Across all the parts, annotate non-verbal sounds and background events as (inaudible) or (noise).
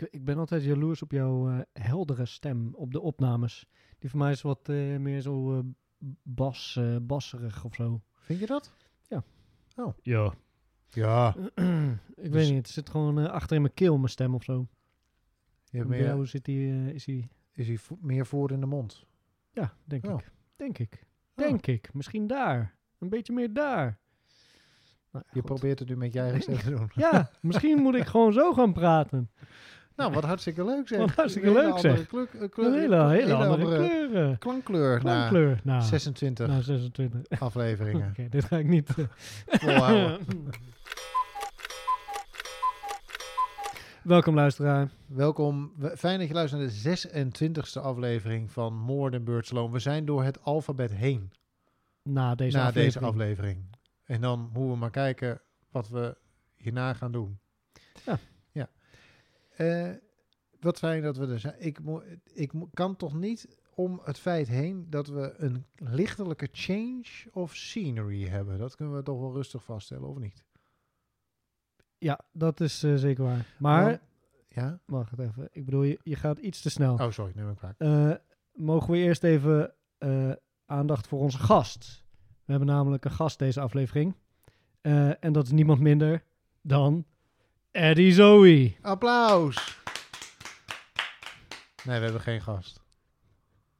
Ik, ik ben altijd jaloers op jouw eh, heldere stem op de opnames. Die van mij is wat eh, meer zo eh, bas, eh, basserig of zo. Vind je dat? Ja. Ja. (clears throat) ik Dus- weet niet, het zit gewoon eh, achter in mijn keel, mijn stem of zo. Je hebt Bij meer, jou zit die, eh, is die, is hij vo- meer voor in de mond? ja, denk Oh. ik. Denk ik. Oh. Denk ik. Misschien daar. Een beetje meer daar. Nou, ja, Je goed. probeert het nu met je eigen (laughs) stem te doen. Ja, misschien moet ik gewoon zo gaan praten. Nou, wat hartstikke leuk zeg. Wat hartstikke Een hele leuk, zeg. andere kleur- eh, kleur- Een hele, hele andere kleuren. klankkleur na Klankkleur. Nou, 26 nou, 26. Oké, afleveringen. dit ga ik niet... eh, (laughs) Volhouden. Welkom luisteraar. Welkom. We- Fijn dat je luistert naar de 26e aflevering van Birds Alone. We zijn door het alfabet heen Na deze na aflevering. deze aflevering. En dan moeten we maar kijken wat we hierna gaan doen. Ja. Eh, wat fijn dat we er zijn. Ik, ik kan toch niet om het feit heen dat we een lichtelijke change of scenery hebben. Dat kunnen we toch wel rustig vaststellen, of niet? Ja, dat is eh, zeker waar. Maar, ja? wacht even. Ik bedoel, je, je gaat iets te snel. Oh, sorry, ben ik kwaad. Eh, mogen we eerst even aandacht voor onze gast. We hebben namelijk een gast deze aflevering. En dat is niemand minder dan Eddie Zoe. Applaus! Nee, we hebben geen gast.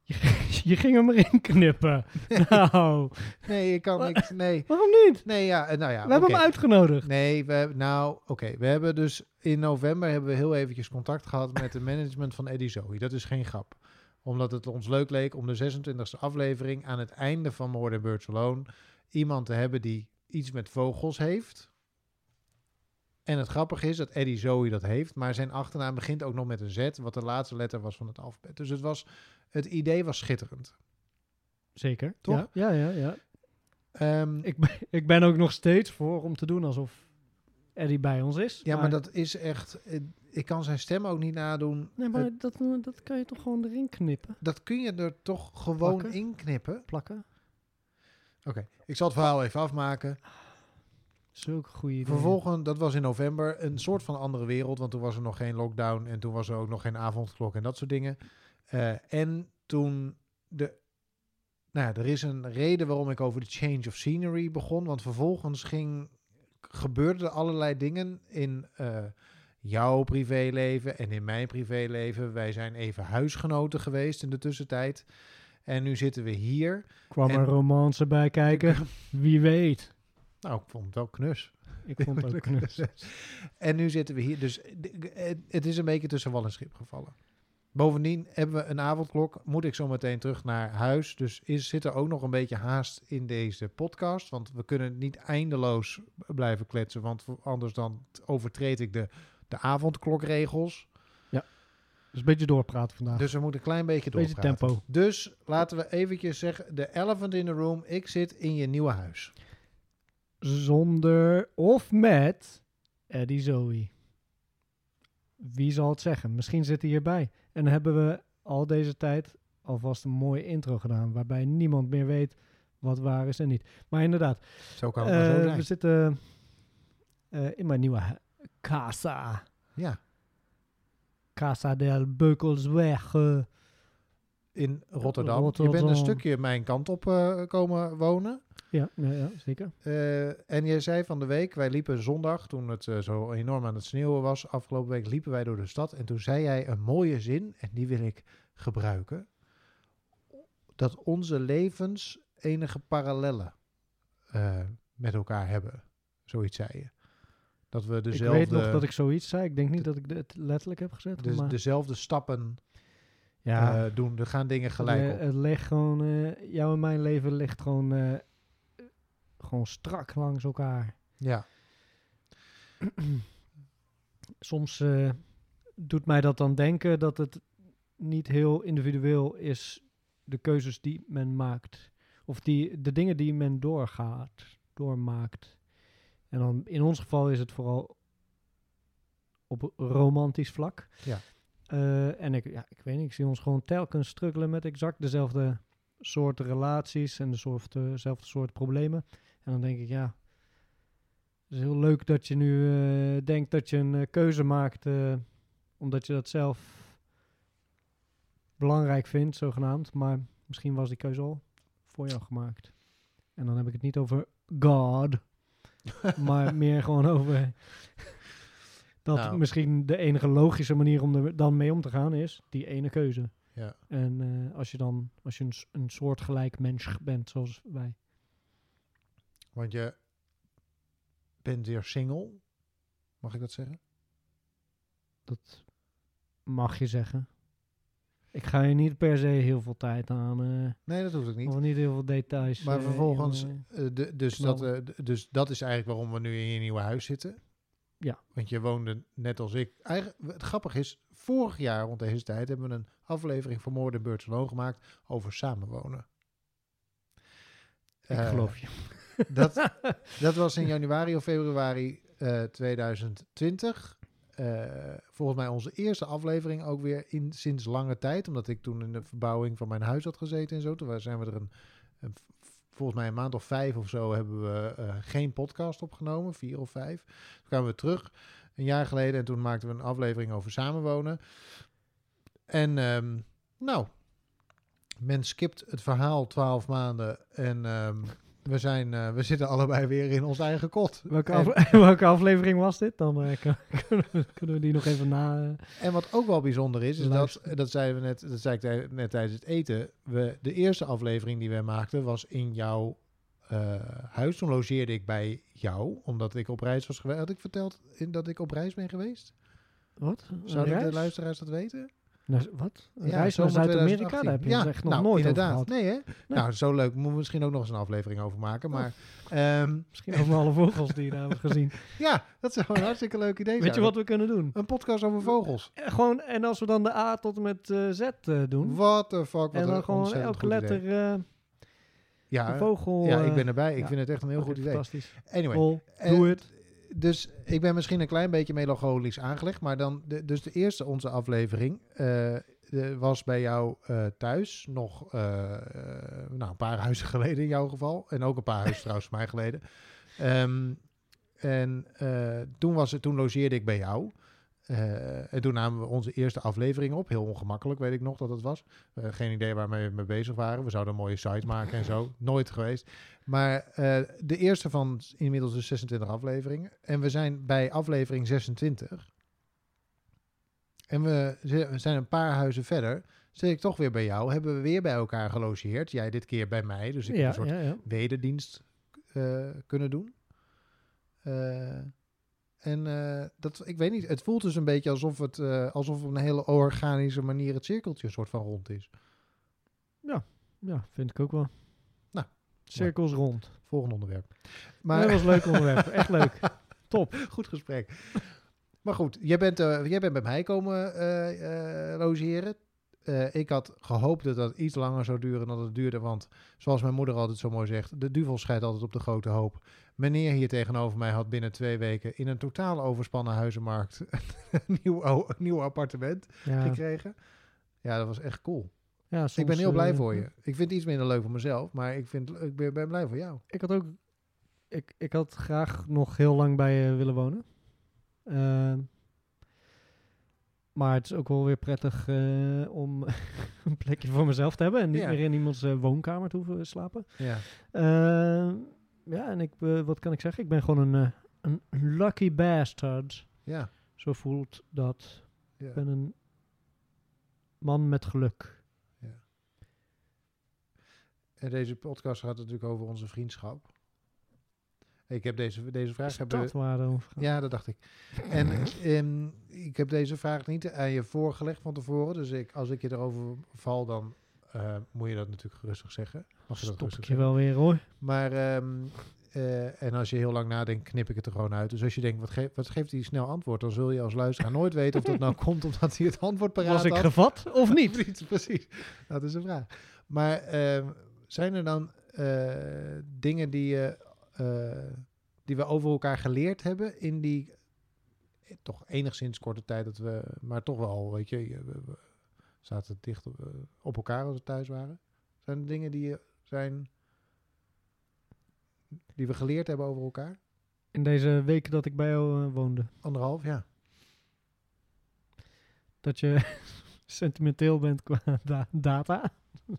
(laughs) Je ging hem erin knippen. nou, Nee, ik kan niks. Nee, waarom niet? nee ja, eh, nou ja. we hebben hem uitgenodigd. Nee, we hebben, nou, oké. We hebben dus in november hebben we heel eventjes contact gehad met het management van Eddie Zoe. Dat is geen grap. Omdat het ons leuk leek om de 26e aflevering aan het einde van Than Birds Alone iemand te hebben die iets met vogels heeft. En het grappige is dat Eddie Zoe dat heeft, maar zijn achternaam begint ook nog met een Z, wat de laatste letter was van het alfabet. Dus het, was, het idee was schitterend. Zeker, Toch? Ja, ja, ja. ja. Ehm, Ik, ben, ik ben ook nog steeds voor om te doen alsof Eddie bij ons is. ja, maar dat is echt... eh, Ik kan zijn stem ook niet nadoen. Nee, maar dat, dat kan je toch gewoon erin knippen, Dat kun je er toch gewoon Plakken? inknippen? plakken? Oké, ik zal het verhaal even afmaken. Zulke goede ideeën. Vervolgens, dat was in november, een soort van andere wereld, want toen was er nog geen lockdown en toen was er ook nog geen avondklok en dat soort dingen. Eh, en toen de, nou ja, er is een reden waarom ik over de change of scenery begon, want vervolgens ging, gebeurden er allerlei dingen in eh, jouw privéleven en in mijn privéleven. Wij zijn even huisgenoten geweest in de tussentijd. En nu zitten we hier. kwam En- er romance bij kijken. (laughs) Wie weet. Nou, ik vond het wel knus. Ik vond het ook (laughs) knus. (laughs) En nu zitten we hier. Dus het, is een beetje tussen wal en schip gevallen. Bovendien hebben we een avondklok. Moet ik zo meteen terug naar huis. Dus is, zit er ook nog een beetje haast in deze podcast. Want we kunnen niet eindeloos blijven kletsen. Want anders dan overtreed ik de, de avondklokregels. Dus een beetje doorpraten vandaag. Dus we moeten een klein beetje beetje doorpraten. tempo. Dus laten we eventjes zeggen. De elephant in the room. Ik zit in je nieuwe huis. Zonder of met Eddie Zoe. Wie zal het zeggen? Misschien zit hij hierbij. En hebben we al deze tijd alvast een mooie intro gedaan. Waarbij niemand meer weet wat waar is en niet. Maar inderdaad, Zo kan het maar zo eh, zijn. we zitten eh, in mijn nieuwe casa. Ja. Casa del Beukelsweg. In Rotterdam. Je bent een stukje mijn kant op eh, komen wonen. ja, ja, ja, zeker. Eh, en je zei van de week, wij liepen zondag, toen het eh, zo enorm aan het sneeuwen was, afgelopen week liepen wij door de stad. En toen zei jij een mooie zin, en die wil ik gebruiken. Dat onze levens enige parallellen met elkaar hebben. Zoiets zei je. Dat we dezelfde, Ik weet nog dat ik zoiets zei. Ik denk niet dat ik het letterlijk heb gezet. dus maar dezelfde stappen ja, eh, doen. Er gaan dingen gelijk Eh, op. Het ligt gewoon, eh, jouw en mijn leven ligt gewoon, gewoon strak langs elkaar. Ja, (clears throat) Soms doet mij dat dan denken dat het niet heel individueel is, de keuzes die men maakt. Of die, de dingen die men doorgaat, doormaakt. En dan in ons geval is het vooral op romantisch vlak. Ja. Eh, en ik, ja, ik weet niet, ik zie ons gewoon telkens struggelen met exact dezelfde soorten relaties en dezelfde, dezelfde soort problemen. En dan denk ik, ja, het is heel leuk dat je nu eh, denkt dat je een eh, keuze maakt eh, omdat je dat zelf belangrijk vindt, zogenaamd. Maar misschien was die keuze al voor jou gemaakt. En dan heb ik het niet over God, (laughs) maar meer gewoon over dat Nou. misschien de enige logische manier om er dan mee om te gaan is die ene keuze. Ja. En eh, als je dan als je een, een soortgelijk mens bent zoals wij. Want je bent weer single. Mag ik dat zeggen? Dat mag je zeggen. Ik ga je niet per se heel veel tijd aan, eh Nee, dat hoeft ook niet. of niet heel veel details. Maar eh, vervolgens, de, dus, dat, knallen. dus dat is eigenlijk waarom we nu in je nieuwe huis zitten. Ja. Want je woonde net als ik. Eigenlijk, het grappige is, vorig jaar rond deze tijd hebben we een aflevering van Moord in Beurtseloon gemaakt over samenwonen. ik Eh, geloof je. (laughs) Dat, (laughs) dat was in januari of februari eh, 2020. Eh, volgens mij onze eerste aflevering ook weer in sinds lange tijd. Omdat ik toen in de verbouwing van mijn huis had gezeten en zo. Toen zijn we er een, een- volgens mij een maand of vijf of zo hebben we eh, geen podcast opgenomen. Vier of vijf. Toen kwamen we terug een jaar geleden en toen maakten we een aflevering over samenwonen. En ehm, nou, men skipt het verhaal twaalf maanden en ehm, we, zijn, eh, we zitten allebei weer in ons eigen kot. Welke, afle- (laughs) welke aflevering was dit? Dan eh, kan- (laughs) kunnen, we, kunnen we die nog even na... eh, En wat ook wel bijzonder is, is dat, dat zeiden we net, dat zei ik net tijdens het eten. We, de eerste aflevering die we maakten was in jouw huis. Toen logeerde ik bij jou, omdat ik op reis was geweest. Had ik verteld in, dat ik op reis ben geweest? wat? Zouden de luisteraars dat weten? Naar, wat? Een Ja, reis naar Zuid-Amerika? 2018. Daar heb je ja, echt nog nou, nooit inderdaad. over gehad. Nee, hè? Nou, zo leuk. Moeten we misschien ook nog eens een aflevering over maken. Maar ehm, Misschien over alle vogels die je daar hebben gezien. (laughs) ja, dat zou een hartstikke leuk idee zijn. Weet je wat we kunnen doen? Een podcast over vogels. Eh, Gewoon, en als we dan de A tot en met eh, Z eh, doen. What the fuck, wat en dan gewoon elke letter Ja, vogel... ja, ik ben erbij. Ik vind het echt een heel goed idee. Fantastisch. Anyway, Vol, doe het. Dus ik ben misschien een klein beetje melancholisch aangelegd, maar dan, dus de eerste onze aflevering eh, de- was bij jou eh, thuis, nog eh, nou, een paar (laughs) huizen geleden in jouw geval, en ook een paar huizen trouwens mij geleden. Ehm, en toen, was het, toen logeerde ik bij jou. Eh, en toen namen we onze eerste aflevering op. Heel ongemakkelijk, weet ik nog dat het was. Eh, geen idee waarmee we mee bezig waren. We zouden een mooie site maken en zo. (laughs) Nooit geweest. Maar eh, de eerste van inmiddels dus 26 afleveringen. En we zijn bij aflevering 26. En we zi- we zijn een paar huizen verder. Zit ik toch weer bij jou. Hebben we weer bij elkaar gelogeerd. Jij dit keer bij mij. Dus ik heb Ja, een soort ja, ja. wederdienst kunnen doen. En eh, dat, ik weet niet, het voelt dus een beetje alsof het eh, alsof op een hele organische manier het cirkeltje een soort van rond is. Ja, vind ik ook wel. Nou, Cirkels rond. Volgende onderwerp. Maar dat was een leuk onderwerp. Echt (laughs) leuk. Top. goed gesprek. Maar goed, jij bent, eh, jij bent bij mij komen logeren. Eh, ik had gehoopt dat dat iets langer zou duren dan het duurde. Want zoals mijn moeder altijd zo mooi zegt, de duvel scheidt altijd op de grote hoop. Meneer hier tegenover mij had binnen twee weken in een totaal overspannen huizenmarkt (laughs) een nieuw, een nieuw appartement Ja, gekregen. Ja, dat was echt cool. ja, ik ben soms, heel blij eh, voor je. Ik vind het iets minder leuk voor mezelf, maar ik, vind, ik ben, ben blij voor jou. Ik had ook... Ik, ik had graag nog heel lang bij je willen wonen. Eh, maar het is ook wel weer prettig eh, om (laughs) een plekje voor mezelf te hebben. En niet Ja. meer in iemands eh, woonkamer te hoeven slapen. Ja. Eh, ja, en ik, eh, wat kan ik zeggen? Ik ben gewoon een, een lucky bastard. Ja. Zo voelt dat. ja. Ik ben een man met geluk. En deze podcast gaat natuurlijk over onze vriendschap. Ik heb deze, deze vraag... Is hebben- dat waar dan? Ja, dat dacht ik. En (laughs) ehm, ik heb deze vraag niet aan je voorgelegd van tevoren. Dus ik, als ik je erover val, dan eh, moet je dat natuurlijk rustig zeggen. Mag je dat Stop ik je wel weer hoor. Maar, ehm, eh, en als je heel lang nadenkt, knip ik het er gewoon uit. Dus als je denkt, wat, ge wat geeft hij snel antwoord? Dan zul je als luisteraar nooit weten of dat nou (laughs) komt omdat hij het antwoord paraat Was ik had. gevat of (laughs) niet? Precies, precies. Dat is een vraag. Maar ehm, zijn er dan eh, dingen die, je, eh, die we over elkaar geleerd hebben in die eh, toch enigszins korte tijd dat we, maar toch wel, weet je, je- we, we zaten dicht op, eh, op elkaar als we thuis waren. Zijn er dingen die je zijn die we geleerd hebben over elkaar? In deze week dat ik bij jou woonde. Anderhalf, ja. dat je (laughs) sentimenteel bent qua da- data. (laughs)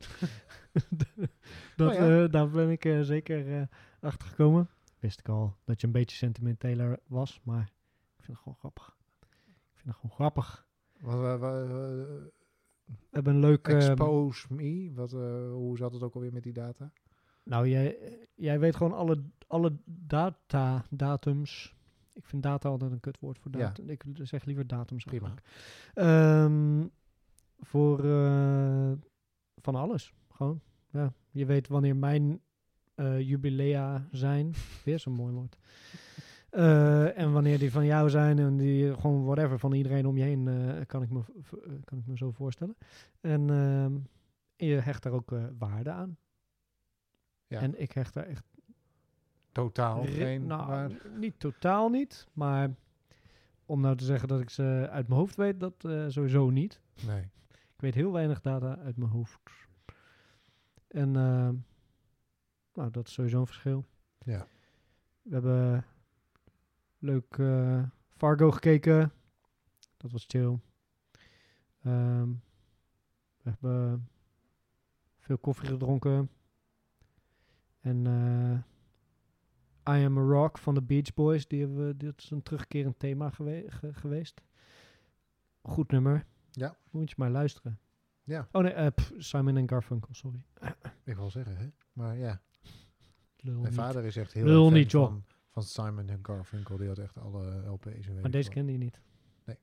dat, Oh ja. eh, daar ben ik zeker eh, achter gekomen. Wist ik al dat je een beetje sentimenteler was, maar ik vind het gewoon grappig. Ik vind het gewoon grappig. Wat, wat, wat, We hebben een leuk... eh, expose me. Wat, eh, hoe zat het ook alweer met die data? nou, jij, jij weet gewoon alle, alle data, datums. Ik vind data altijd een kutwoord voor Ja. datum. Ik zeg liever datums. Prima. Ehm, voor eh, van alles. Gewoon. Ja. Je weet wanneer mijn eh, jubilea zijn. (laughs) Weer zo'n mooi woord. Eh, en wanneer die van jou zijn en die gewoon whatever van iedereen om je heen, eh, kan, ik me, eh, kan ik me zo voorstellen. En ehm, je hecht daar ook eh, waarde aan. Ja. En ik hecht daar echt Totaal geen nou, waar. niet totaal niet, maar om nou te zeggen dat ik ze uit mijn hoofd weet, dat eh, sowieso niet. Nee. Ik weet heel weinig data uit mijn hoofd. En eh, nou, dat is sowieso een verschil. Ja. We hebben leuk eh, Fargo gekeken. Dat was chill. Ehm, we hebben veel koffie gedronken. En eh, I Am a Rock van de Beach Boys. Die hebben we, dit is een terugkerend thema gewe- ge- geweest. Goed nummer. Ja. Moet je maar luisteren. Ja. Oh nee, eh, pff, Simon en Garfunkel, sorry. Ik wil zeggen, hè? Maar ja, Lul mijn niet. vader is echt heel Lul niet, joh. van, van Simon en Garfunkel. Die had echt alle LP's en Maar deze wat. kende je niet. Nee.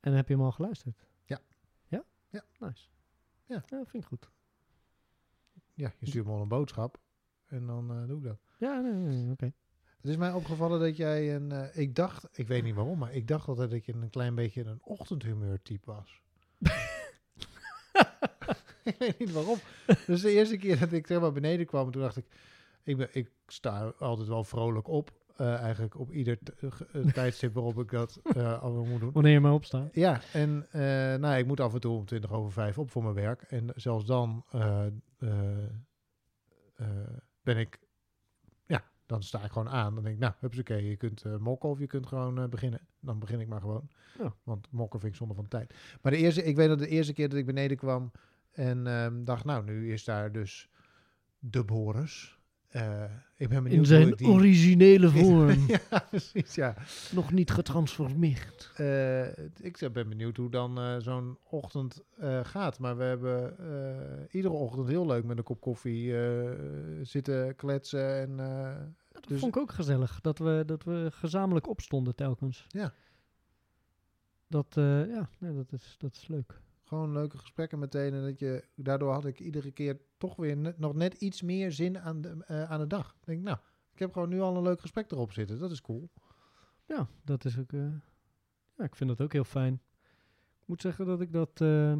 En heb je hem al geluisterd? Ja. Ja? Ja. Nice. Ja. vind ik goed. Ja, je stuurt me al een boodschap. En dan eh, doe ik dat. Ja, nee, nee, nee, oké. Het is mij opgevallen dat jij een... eh, ik dacht, ik weet niet waarom, maar ik dacht altijd dat je een klein beetje een ochtendhumeur type was. (laughs) (laughs) ik weet niet waarom. Dus de eerste keer dat ik zeg maar beneden kwam, toen dacht ik... Ik, ben, ik sta altijd wel vrolijk op. eh, eigenlijk op ieder eh, eh, tijdstip waarop ik dat (laughs) allemaal moet doen. Wanneer je maar opstaat. Ja, en nou, ik moet af en toe om 20 over 5 op voor mijn werk. En zelfs dan ben ik, ja, dan sta ik gewoon aan. Dan denk ik, nou, hups, oké, je kunt mokken of je kunt gewoon beginnen. Dan begin ik maar gewoon. Ja. Want mokken vind ik zonde van tijd. Maar de eerste, ik weet dat de eerste keer dat ik beneden kwam en ehm, dacht, nou, nu is daar dus de Boris. Eh, ik ben benieuwd In hoe zijn ik die... originele (laughs) vorm. ja, precies, ja. Nog niet getransformeerd. Eh, ik ben benieuwd hoe dan eh, zo'n ochtend gaat. Maar we hebben iedere ochtend heel leuk met een kop koffie zitten kletsen. En, Dat Dus- vond ik ook gezellig. Dat we, dat we gezamenlijk opstonden telkens. Ja. Dat, ja, nee, dat, is, dat is leuk. Gewoon leuke gesprekken meteen. En dat je, daardoor had ik iedere keer toch weer net, nog net iets meer zin aan de, eh, aan de dag. Ik denk, nou, ik heb gewoon nu al een leuk gesprek erop zitten. Dat is cool. Ja, dat is ook. eh, ja, ik vind dat ook heel fijn. Ik moet zeggen dat ik dat eh,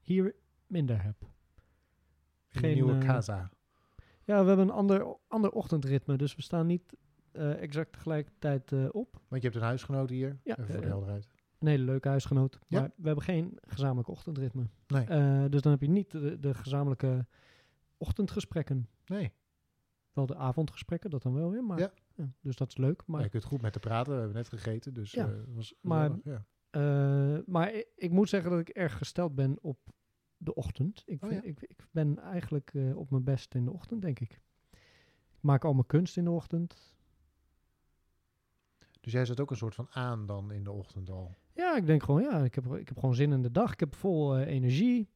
hier minder heb. Geen, nieuwe casa. Ja, we hebben een ander, ander ochtendritme, dus we staan niet eh, exact tegelijkertijd eh, op. Want je hebt een huisgenoot hier. Ja, Even voor de helderheid. Een hele leuke huisgenoot. Ja. Maar we hebben geen gezamenlijk ochtendritme. Nee. Eh, dus dan heb je niet de, de gezamenlijke ochtendgesprekken. Nee. Wel de avondgesprekken, dat dan wel weer. Maar, Ja. dus dat is leuk. Maar, Maar je kunt goed met te praten. We hebben net gegeten. Dus Ja. eh, was Maar- ja. eh, maar ik, ik moet zeggen dat ik erg gesteld ben op de ochtend. Ik, Oh vind- ja? ik, ik ben eigenlijk op mijn best in de ochtend, denk ik. Ik maak al mijn kunst in de ochtend. Dus jij zet ook een soort van aan dan in de ochtend al. Ja, ik denk gewoon, ja, ik heb, ik heb gewoon zin in de dag. Ik heb vol eh, energie.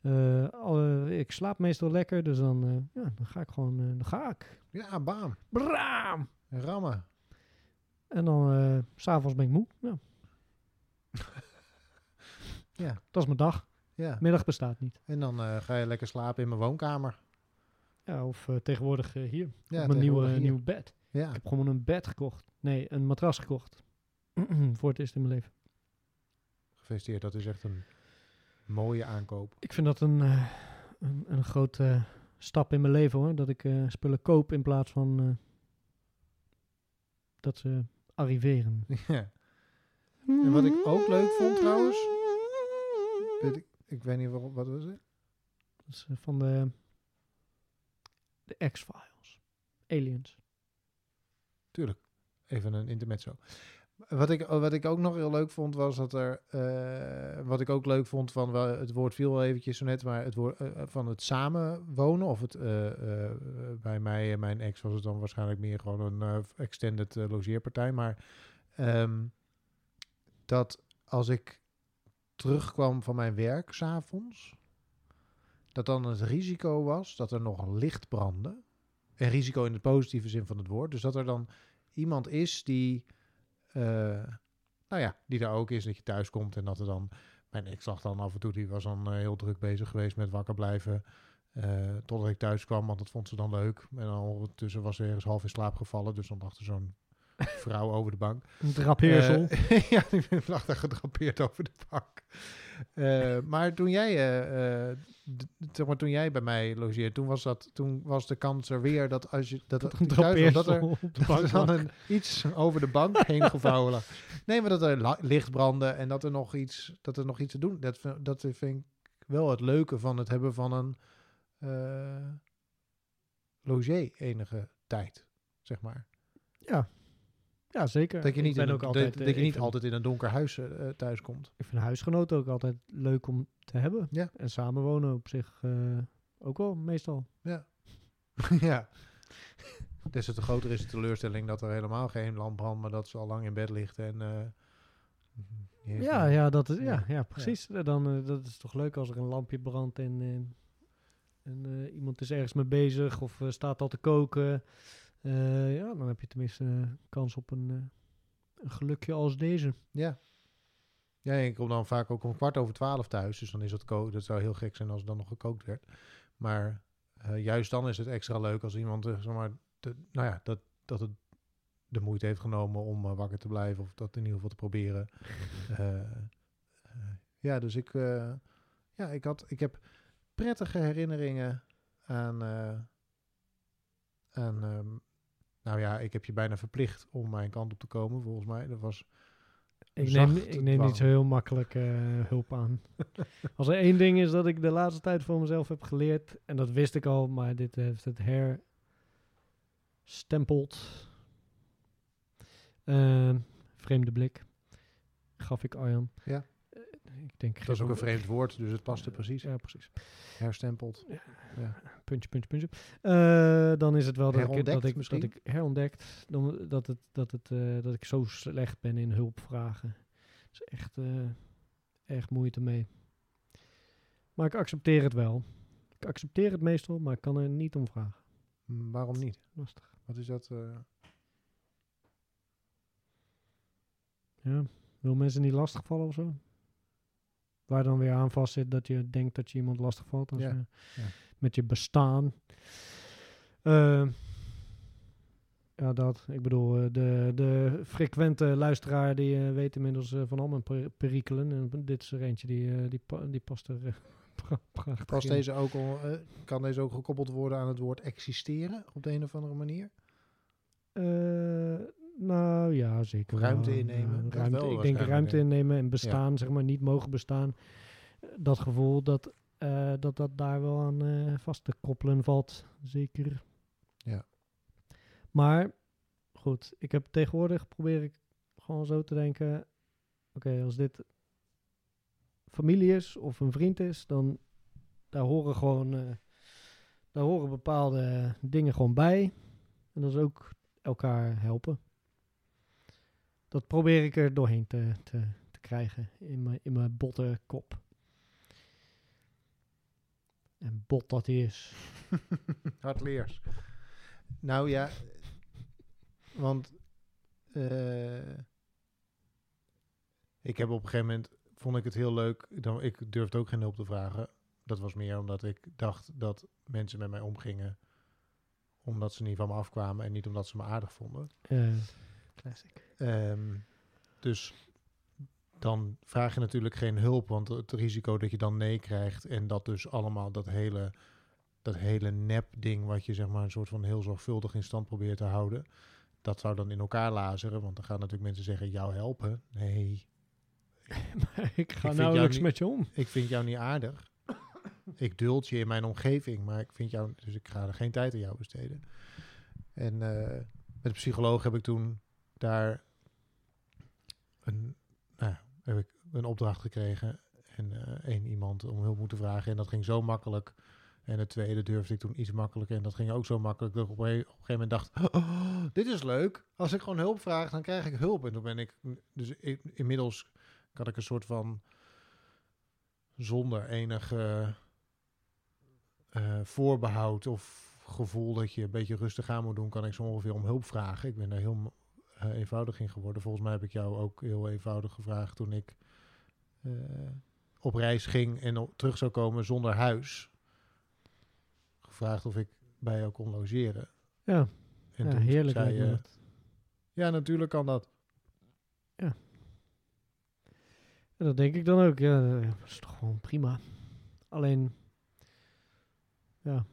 Eh, alle- ik slaap meestal lekker, dus dan, eh, ja, dan ga ik gewoon, eh, dan ga ik. Ja, bam. Braam! Rammen. En dan, eh, s s'avonds ben ik moe. Ja, (laughs) Ja. dat is mijn dag. Ja. Middag bestaat niet. En dan eh, ga je lekker slapen in mijn woonkamer. Ja, of eh, tegenwoordig eh, hier, Ja, op mijn nieuwe, hier. nieuwe bed. Ja. Ik heb gewoon een bed gekocht. Nee, een matras gekocht. (clears throat) Voor het eerst in mijn leven. Gefeliciteerd, dat is echt een mooie aankoop. Ik vind dat een, eh, een, een grote stap in mijn leven hoor. Dat ik eh, spullen koop in plaats van eh, dat ze arriveren. (laughs) ja. En wat ik ook leuk vond trouwens, weet ik, ik weet niet waarom, wat was het? Dat is van de, de X-Files. Aliens. Tuurlijk, even een intermezzo. Wat ik, wat ik ook nog heel leuk vond, was dat er... eh, wat ik ook leuk vond van... Het woord viel wel eventjes zo net, maar het woord eh, eh, van het samenwonen... Of het, bij mij en mijn ex was het dan waarschijnlijk meer gewoon een extended logeerpartij. Maar ehm, dat als ik terugkwam van mijn werk s'avonds... Dat dan het risico was dat er nog licht brandde. En risico in de positieve zin van het woord. Dus dat er dan iemand is die, nou ja, die daar ook is, dat je thuis komt en dat er dan, mijn ex lag dan af en toe, die was dan eh, heel druk bezig geweest met wakker blijven, eh, totdat ik thuis kwam, want dat vond ze dan leuk. En ondertussen was ze ergens half in slaap gevallen, dus dan lag er zo'n (laughs) vrouw over de bank. Een drapeersel. Eh, (laughs) ja, die (laughs) lag daar gedrapeerd over de bank. Eh, maar toen jij, zeg maar, toen jij bij mij logeerde, toen was, dat, toen was de kans er weer dat als je dat, dat thuis dat er, dat er dan een, iets over de bank heen gevouwen lag. Nee, maar dat er licht brandde en dat er nog iets, dat er nog iets te doen. Dat, vind- dat vind ik wel het leuke van het hebben van een logier enige tijd, zeg maar. Ja. Ja, zeker. Dat je niet, in ook een, altijd, dat, eh, je niet vind- altijd in een donker huis eh, thuis komt. Ik vind huisgenoten ook altijd leuk om te hebben. Ja. En samenwonen op zich ook wel, meestal. (laughs) ja. Des te groter is de teleurstelling dat er helemaal geen lamp brandt, maar dat ze al lang in bed ligt en... Ja, ja, dat is, ja, Ja. ja, precies. Dan, dat is toch leuk als er een lampje brandt en, en eh, iemand is ergens mee bezig of staat al te koken. Eh, ja, dan heb je tenminste kans op een, eh, een gelukje als deze. Ja. Ja, ik kom dan vaak ook om kwart over twaalf thuis. Dus dan is het koken. Dat zou heel gek zijn als het dan nog gekookt werd. Maar eh, juist dan is het extra leuk als iemand, zeg maar, nou ja, dat, dat het de moeite heeft genomen om wakker te blijven. Of dat in ieder geval te proberen. (laughs) Ja, dus ik, ja, ik, had, ik heb prettige herinneringen aan, aan ehm, nou ja, ik heb je bijna verplicht om mijn kant op te komen, volgens mij. Dat was Ik neem, ik neem niet zo heel makkelijk eh, hulp aan. (laughs) Als er één ding is dat ik de laatste tijd voor mezelf heb geleerd, en dat wist ik al, maar dit heeft het herstempeld. Ehm, vreemde blik. Gaf ik Arjan. Ja. Ik denk, Dat is ook een vreemd woord, dus het paste precies. Ja, precies. Herstempeld. Puntje, puntje, puntje. Eh, dan is het wel dat ik, dat ik, misschien? dat ik herontdekt, dan, dat, het, dat, het, eh, dat ik zo slecht ben in hulp vragen. Dat is echt, eh, echt moeite mee. Maar ik accepteer het wel. Ik accepteer het meestal, maar ik kan er niet om vragen. Mm, waarom niet? Lastig. Wat is dat? Ja. Wil mensen niet lastigvallen of zo? Waar dan weer aan vast zit dat je denkt dat je iemand lastigvalt. Als Ja, je- ja. Met je bestaan. Eh, ja, dat. Ik bedoel, eh, de, de frequente luisteraar die eh, weet inmiddels van al mijn per- perikelen. En dit is er eentje die, die, pa- die past er (laughs) pra- prachtig past in. deze ook al, kan deze ook gekoppeld worden aan het woord existeren op de een of andere manier? Nou ja, zeker. Ruimte wel. innemen, Ja, ruimte, ik denk ruimte innemen en bestaan, zeg maar, niet mogen bestaan. Dat gevoel dat eh, dat, dat daar wel aan eh, vast te koppelen valt. Zeker. Ja. Maar goed, ik heb tegenwoordig probeer ik gewoon zo te denken. Oké, als dit familie is of een vriend is, dan daar horen gewoon eh, daar horen bepaalde dingen gewoon bij. En dat is ook elkaar helpen. Dat probeer ik er doorheen te, te, te krijgen in mijn, in mijn botte kop. En bot dat hij is. (laughs) Hardleers. Nou ja, want eh, ik heb op een gegeven moment, vond ik het heel leuk, dan, ik durfde ook geen hulp te vragen. Dat was meer omdat ik dacht dat mensen met mij omgingen omdat ze niet van me afkwamen en niet omdat ze me aardig vonden. Eh, classic. Ehm, dus dan vraag je natuurlijk geen hulp, want het risico dat je dan nee krijgt en dat dus allemaal dat hele, dat hele nep-ding wat je zeg maar een soort van heel zorgvuldig in stand probeert te houden, dat zou dan in elkaar lazeren, want dan gaan natuurlijk mensen zeggen, jou helpen? Nee, (laughs) ik ga vind nauwelijks met je om. ik vind jou niet aardig. Ik duld je in mijn omgeving, maar ik vind jou, dus ik ga er geen tijd aan jou besteden. En eh, met de psycholoog heb ik toen daar een, nou, heb ik een opdracht gekregen en eh, één iemand om hulp moeten vragen. En dat ging zo makkelijk. En het tweede durfde ik toen iets makkelijker. En dat ging ook zo makkelijk dat ik op een, gegeven moment dacht... "Oh, dit is leuk. Als ik gewoon hulp vraag, dan krijg ik hulp. En toen ben ik... Dus inmiddels had ik een soort van... Zonder enige eh, voorbehoud of gevoel dat je een beetje rustig aan moet doen... kan ik zo ongeveer om hulp vragen. Ik ben daar heel eh, eenvoudig in geworden. Volgens mij heb ik jou ook heel eenvoudig gevraagd toen ik... eh, op reis ging en op- terug zou komen zonder huis. Gevraagd of ik bij jou kon logeren. Ja, En ja toen heerlijk. zei je, ja, natuurlijk kan dat. En dat denk ik dan ook. Ja, dat is toch gewoon prima. Alleen, ja,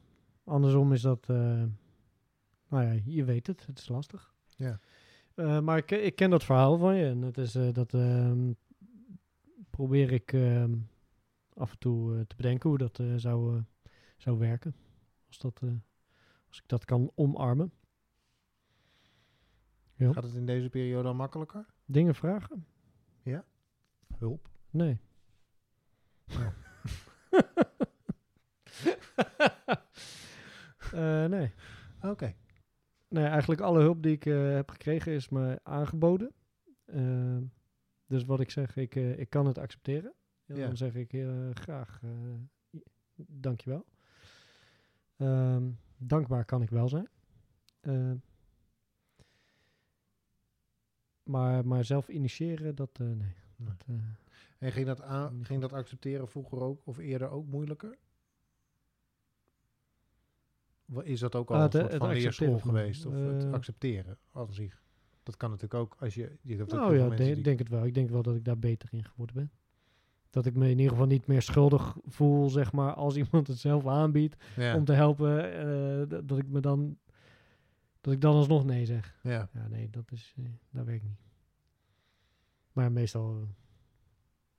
andersom is dat, eh, nou ja, je weet het, het is lastig. Ja. Eh, maar ik, ik ken dat verhaal van je en het is, eh, dat ehm, probeer ik ehm, af en toe eh, te bedenken hoe dat zou, zou werken. Als, dat, als ik dat kan omarmen. Ja. Gaat het in deze periode al makkelijker? Dingen vragen? Hulp. Nee. Oh. (laughs) Nee. Oké. Nee, eigenlijk alle hulp die ik eh, heb gekregen is me aangeboden. Eh, dus wat ik zeg, ik, eh, ik kan het accepteren. En Ja. Dan zeg ik eh, graag, dankjewel. Ehm dankbaar kan ik wel zijn. Eh, maar, maar zelf initiëren, dat nee. Dat, En ging dat, aan, ging dat accepteren vroeger ook of eerder ook moeilijker? Is dat ook al Ah, een soort van leerschool geweest? Of het eh, accepteren aan zich? Dat kan natuurlijk ook als je... je hebt Nou ja, ik denk het wel. Ik denk wel dat ik daar beter in geworden ben. Dat ik me in ieder geval niet meer schuldig voel, zeg maar, als iemand het zelf aanbiedt ja, om te helpen, eh, dat, ik me dan, dat ik dan alsnog nee zeg. ja. Ja, nee, dat is, eh, dat werkt niet. Maar meestal,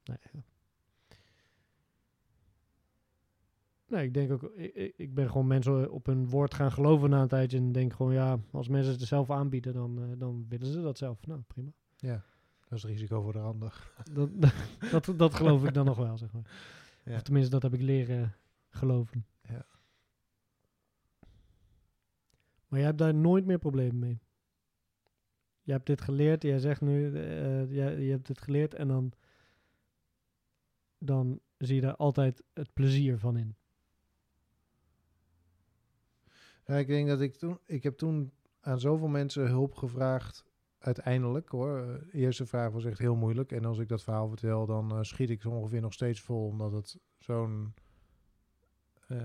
nee. ja. Nee, ik denk ook, ik, ik- ben gewoon mensen op hun woord gaan geloven na een tijdje en denk gewoon, ja, als mensen het zelf aanbieden, dan, eh, dan willen ze dat zelf. Nou, prima. ja. Dat is risico voor de ander. Dat, dat, dat geloof ik dan nog wel, zeg maar. (laughs) Ja. Of tenminste, dat heb ik leren geloven. Ja. Maar jij hebt daar nooit meer problemen mee. Je hebt dit geleerd, jij zegt nu, eh, jij- je hebt dit geleerd en dan, dan zie je daar altijd het plezier van in. Ik denk dat ik toen... Ik heb toen aan zoveel mensen hulp gevraagd. Uiteindelijk hoor. Eh, De eerste vraag was echt heel moeilijk. En als ik dat verhaal vertel, dan eh, schiet ik zo ongeveer nog steeds vol. Omdat het zo'n... eh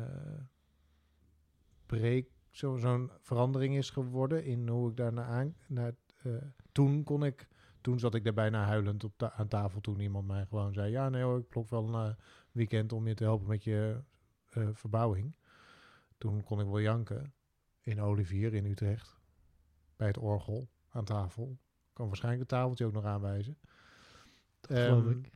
zo, zo'n verandering is geworden in hoe ik daarna aan... Naar, eh, toen kon ik... Toen zat ik daar bijna huilend op aan tafel toen iemand mij gewoon zei... Ja, nee hoor, ik blok wel een eh, weekend om je te helpen met je eh, verbouwing. Toen kon ik wel janken in Olivier in Utrecht. Bij het orgel aan tafel. Ik kan waarschijnlijk het tafeltje ook nog aanwijzen. Ehm, ik.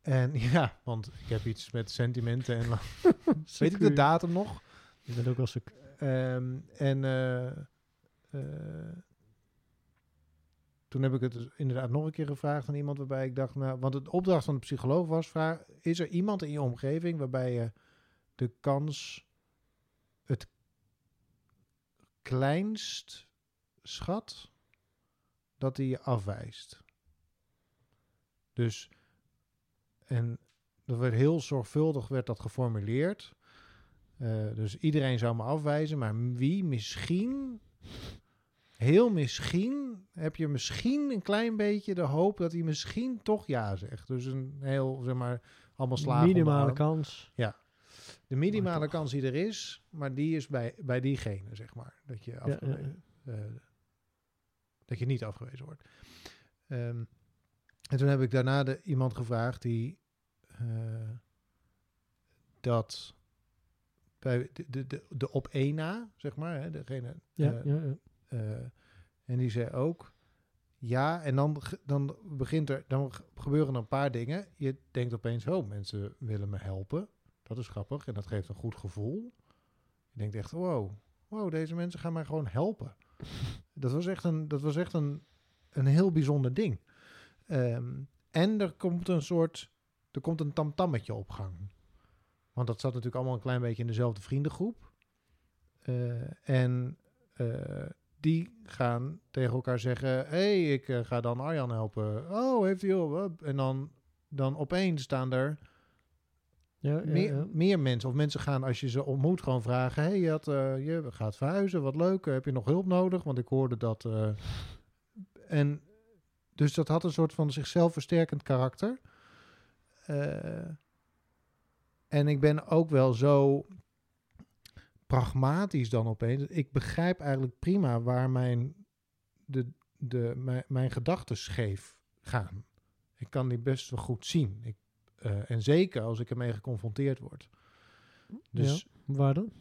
En (laughs) ja, want ik heb iets met sentimenten en... (laughs) Weet ik de datum nog? Je bent ook wel stuk. Ehm, en eh, eh, toen heb ik het dus inderdaad nog een keer gevraagd aan iemand waarbij ik dacht, nou, want het opdracht van de psycholoog was, vraag, is er iemand in je omgeving waarbij je de kans kleinst schat dat hij je afwijst? Dus, en dat werd heel zorgvuldig werd dat geformuleerd. Eh, dus iedereen zou me afwijzen, maar wie misschien, heel misschien, heb je misschien een klein beetje de hoop dat hij misschien toch ja zegt. Dus een heel, zeg maar, allemaal slagen. de Minimale kans. De minimale toch. kans die er is, maar die is bij, bij diegene, zeg maar. Dat je, ja, afgewezen, eh, dat je niet afgewezen wordt. Ehm, en toen heb ik daarna de, iemand gevraagd die eh, dat bij de, de, de, de op één na, zeg maar, hè, degene. Ja, eh, ja, ja. en die zei ook, ja, en dan, dan begint er, dan ge- gebeuren er een paar dingen. Je denkt opeens, oh, mensen willen me helpen. Dat is grappig en dat geeft een goed gevoel. Je denkt echt, wow, wow, deze mensen gaan mij gewoon helpen. (laughs) dat was echt een, dat was echt een, een heel bijzonder ding. Ehm, en er komt een soort, er komt een tamtammetje op gang. Want dat zat natuurlijk allemaal een klein beetje in dezelfde vriendengroep. Eh, en eh, die gaan tegen elkaar zeggen: Hé, hey, ik eh, ga dan Arjan helpen. Oh, heeft hij op? En dan, dan opeens staan er Ja, meer, ja. meer mensen. Of mensen gaan, als je ze ontmoet, gewoon vragen: hey, je, had, eh, je gaat verhuizen, wat leuk. Heb je nog hulp nodig? Want ik hoorde dat. eh, en dus dat had een soort van zichzelf versterkend karakter. Eh, en ik ben ook wel zo pragmatisch dan opeens. Ik begrijp eigenlijk prima waar mijn, de, de, mijn, mijn gedachten scheef gaan. Ik kan die best wel goed zien. Ik, eh, en zeker als ik ermee geconfronteerd word. Dus Waar dan?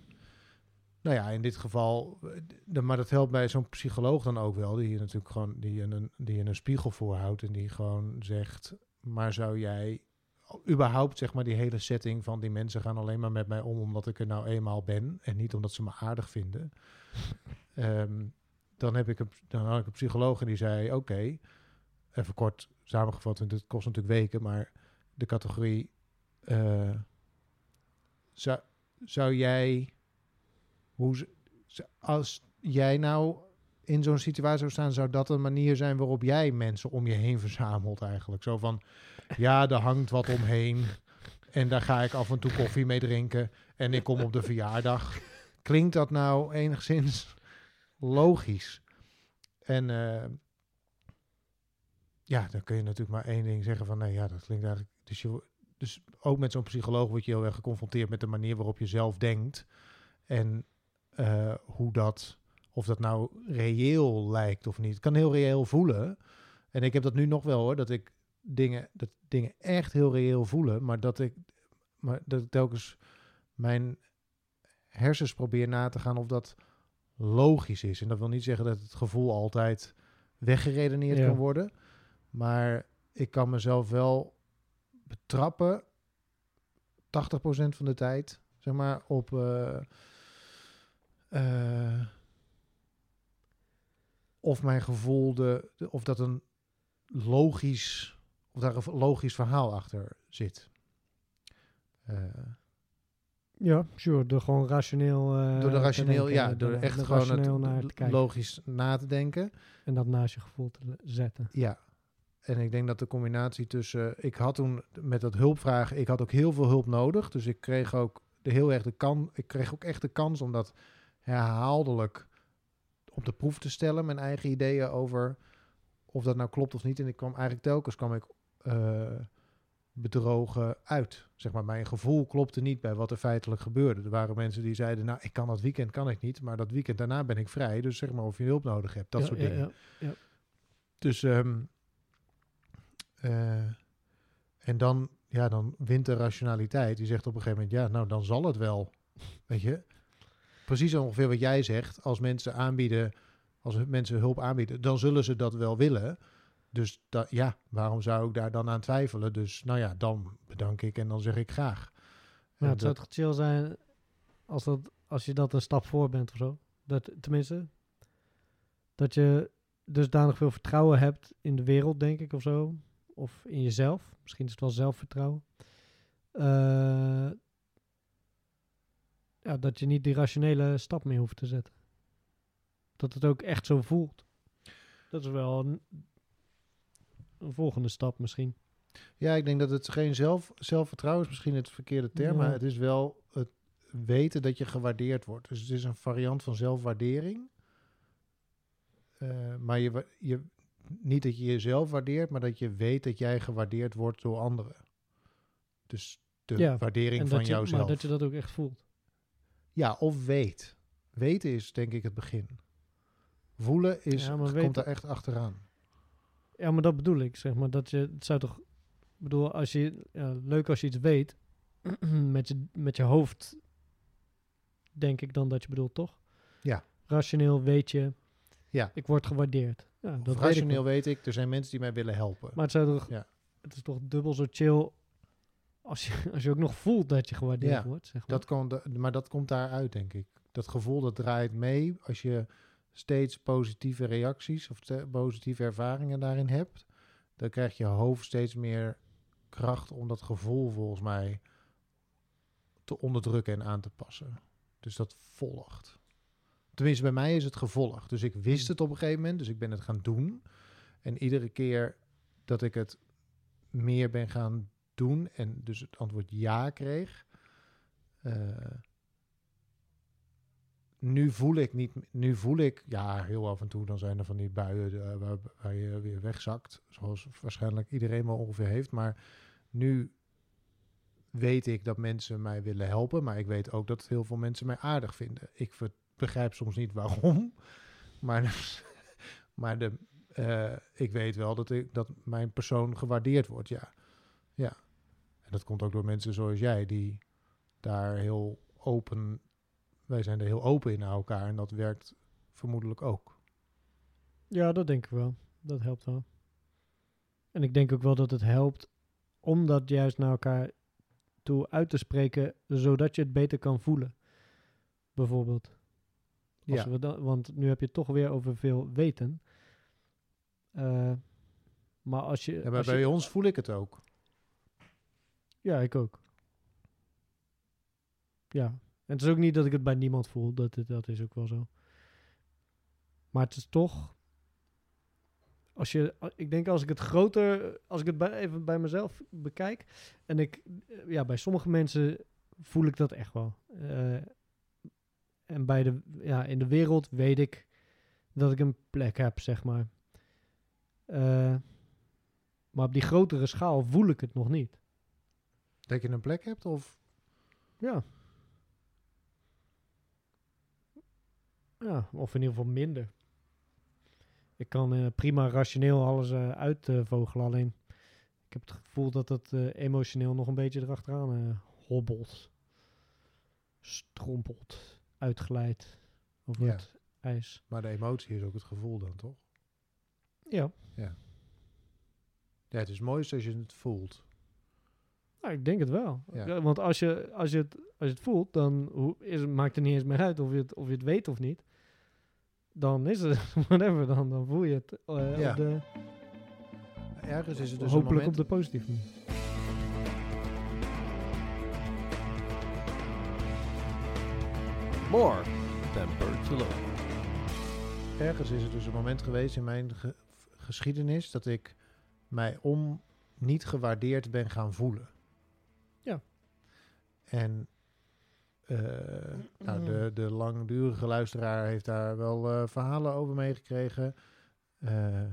nou ja, in dit geval, eh, de, maar dat helpt bij zo'n psycholoog dan ook wel, die je natuurlijk gewoon, die je een, die je een spiegel voorhoudt en die gewoon zegt, maar zou jij überhaupt zeg maar die hele setting van die mensen gaan alleen maar met mij om omdat ik er nou eenmaal ben en niet omdat ze me aardig vinden. (laughs) Ehm, dan heb ik een, dan had ik een psycholoog en die zei, oké, even kort samengevat, want het kost natuurlijk weken, maar de categorie, eh, zou, zou jij hoe als jij nou in zo'n situatie zou staan, zou dat een manier zijn waarop jij mensen om je heen verzamelt eigenlijk? Zo van, ja, er hangt wat omheen en daar ga ik af en toe koffie mee drinken en ik kom op de verjaardag. Klinkt dat nou enigszins logisch? En eh, ja, dan kun je natuurlijk maar één ding zeggen van, nee, ja, dat klinkt eigenlijk... Dus, je, dus ook met zo'n psycholoog word je heel erg geconfronteerd met de manier waarop je zelf denkt. En eh, hoe dat, of dat nou reëel lijkt of niet. Het kan heel reëel voelen. En ik heb dat nu nog wel hoor, dat ik dingen, dat dingen echt heel reëel voelen, maar dat ik, maar dat ik telkens mijn hersens probeer na te gaan of dat logisch is. En dat wil niet zeggen dat het gevoel altijd weggeredeneerd Ja. kan worden, maar ik kan mezelf wel betrappen 80% van de tijd, zeg maar, op eh, eh, of mijn gevoel de, de- of dat een logisch of daar een logisch verhaal achter zit. Eh, Ja, sure. Door gewoon rationeel. door de rationeel, denken, ja, door echt gewoon naar logisch na te denken. En dat naast je gevoel te zetten. Ja. En ik denk dat de combinatie tussen... Ik had toen met dat hulpvragen... Ik had ook heel veel hulp nodig. Dus ik kreeg ook de heel erg de kan. Ik kreeg ook echt de kans om dat herhaaldelijk op de proef te stellen. Mijn eigen ideeën over of dat nou klopt of niet. En ik kwam eigenlijk telkens kwam ik eh, bedrogen uit. Zeg maar, mijn gevoel klopte niet bij wat er feitelijk gebeurde. Er waren mensen die zeiden, nou, ik kan dat weekend kan ik niet. Maar dat weekend daarna ben ik vrij. Dus zeg maar of je hulp nodig hebt. Dat Ja, soort ja, dingen. ja. Dus, ehm, eh, en dan, ja, dan wint de rationaliteit. Die zegt op een gegeven moment, ja, nou, dan zal het wel. (laughs) Weet je? Precies ongeveer wat jij zegt. Als mensen aanbieden, als mensen hulp aanbieden, dan zullen ze dat wel willen. Dus da, ja, waarom zou ik daar dan aan twijfelen? Dus nou ja, dan bedank ik en dan zeg ik graag. Maar het zou dat- toch chill zijn als, dat, als je dat een stap voor bent of zo. Dat, tenminste, dat je dusdanig veel vertrouwen hebt in de wereld, denk ik, of zo. Of in jezelf. Misschien is het wel zelfvertrouwen. Eh, ja, dat je niet die rationele stap meer hoeft te zetten. Dat het ook echt zo voelt. Dat is wel een, een volgende stap misschien. Ja, ik denk dat het geen zelf, zelfvertrouwen is misschien het verkeerde term, Ja. maar het is wel het weten dat je gewaardeerd wordt. Dus het is een variant van zelfwaardering. Eh, maar je, je, niet dat je jezelf waardeert, maar dat je weet dat jij gewaardeerd wordt door anderen. Dus de Ja, waardering van je, jouzelf. maar dat je dat ook echt voelt. Ja, of weet. Weten is denk ik het begin. Voelen is, Ja, komt weten- daar echt achteraan. Ja, maar dat bedoel ik, zeg maar. Dat je, het zou toch... Bedoel, als je... Ja, leuk als je iets weet. (clears throat) met, je, met je hoofd. Denk ik dan dat je bedoelt, toch? Ja. Rationeel weet je... Ja. Ik word gewaardeerd. Ja, dat Of weet ik rationeel weet ik, er zijn mensen die mij willen helpen. Maar het, zou toch, Ja. het is toch dubbel zo chill... Als je, als je ook nog voelt dat je gewaardeerd Ja, wordt, zeg maar. Dat komt, de- maar dat komt daaruit, denk ik. Dat gevoel dat draait mee als je steeds positieve reacties of te- positieve ervaringen daarin hebt. dan krijgt je hoofd steeds meer kracht om dat gevoel volgens mij te onderdrukken en aan te passen. Dus dat volgt. Tenminste, bij mij is het gevolgd. Dus ik wist het op een gegeven moment, dus ik ben het gaan doen. En iedere keer dat ik het meer ben gaan doen en dus het antwoord ja kreeg, eh, nu voel ik niet, nu voel ik, ja, heel af en toe dan zijn er van die buien eh, waar, waar je weer wegzakt, zoals waarschijnlijk iedereen wel ongeveer heeft. Maar nu weet ik dat mensen mij willen helpen, maar ik weet ook dat heel veel mensen mij aardig vinden. Ik ver- begrijp soms niet waarom, (laughs) maar, (laughs) maar de, eh, ik weet wel dat, ik, dat mijn persoon gewaardeerd wordt, ja. Ja. En dat komt ook door mensen zoals jij, die daar heel open, wij zijn er heel open in naar elkaar en dat werkt vermoedelijk ook. Ja, dat denk ik wel. Dat helpt wel. En ik denk ook wel dat het helpt om dat juist naar elkaar toe uit te spreken, zodat je het beter kan voelen. Bijvoorbeeld. Als Ja. we dan, want nu heb je het toch weer over veel weten. Eh, maar als je... Ja, maar als je- bij ons voel ik het ook. Ja, ik ook. Ja. En het is ook niet dat ik het bij niemand voel. Dat, dat is ook wel zo. Maar het is toch... Als je, ik denk als ik het groter... Als ik het bij, even bij mezelf bekijk... En ik... Ja, bij sommige mensen voel ik dat echt wel. Eh, en bij de, ja, in de wereld weet ik dat ik een plek heb, zeg maar. Eh, maar op die grotere schaal voel ik het nog niet. Dat je een plek hebt of... Ja. Ja, of in ieder geval minder. Ik kan eh, prima rationeel alles eh uitvogelen, alleen ik heb het gevoel dat het emotioneel nog een beetje erachteraan hobbelt. Strompelt, uitglijdt over Ja. het ijs. Maar de emotie is ook het gevoel dan, toch? Ja, Ja, het is mooist als je het voelt. nou, ik denk het wel. Ja. Ja, want als je, als, je het, als je het voelt, dan hoe, is, maakt het niet eens meer uit of je het, of je het weet of niet. Dan is het, (laughs) whatever, dan, dan voel je het eh, Ja. op de, Ergens is het dus hopelijk een moment... op de positieve manier. More than birds alone. Ergens is het dus een moment geweest in mijn ge- geschiedenis dat ik mij om niet gewaardeerd ben gaan voelen. Ja. En eh, nou, de, de langdurige luisteraar heeft daar wel eh, verhalen over meegekregen. Eh,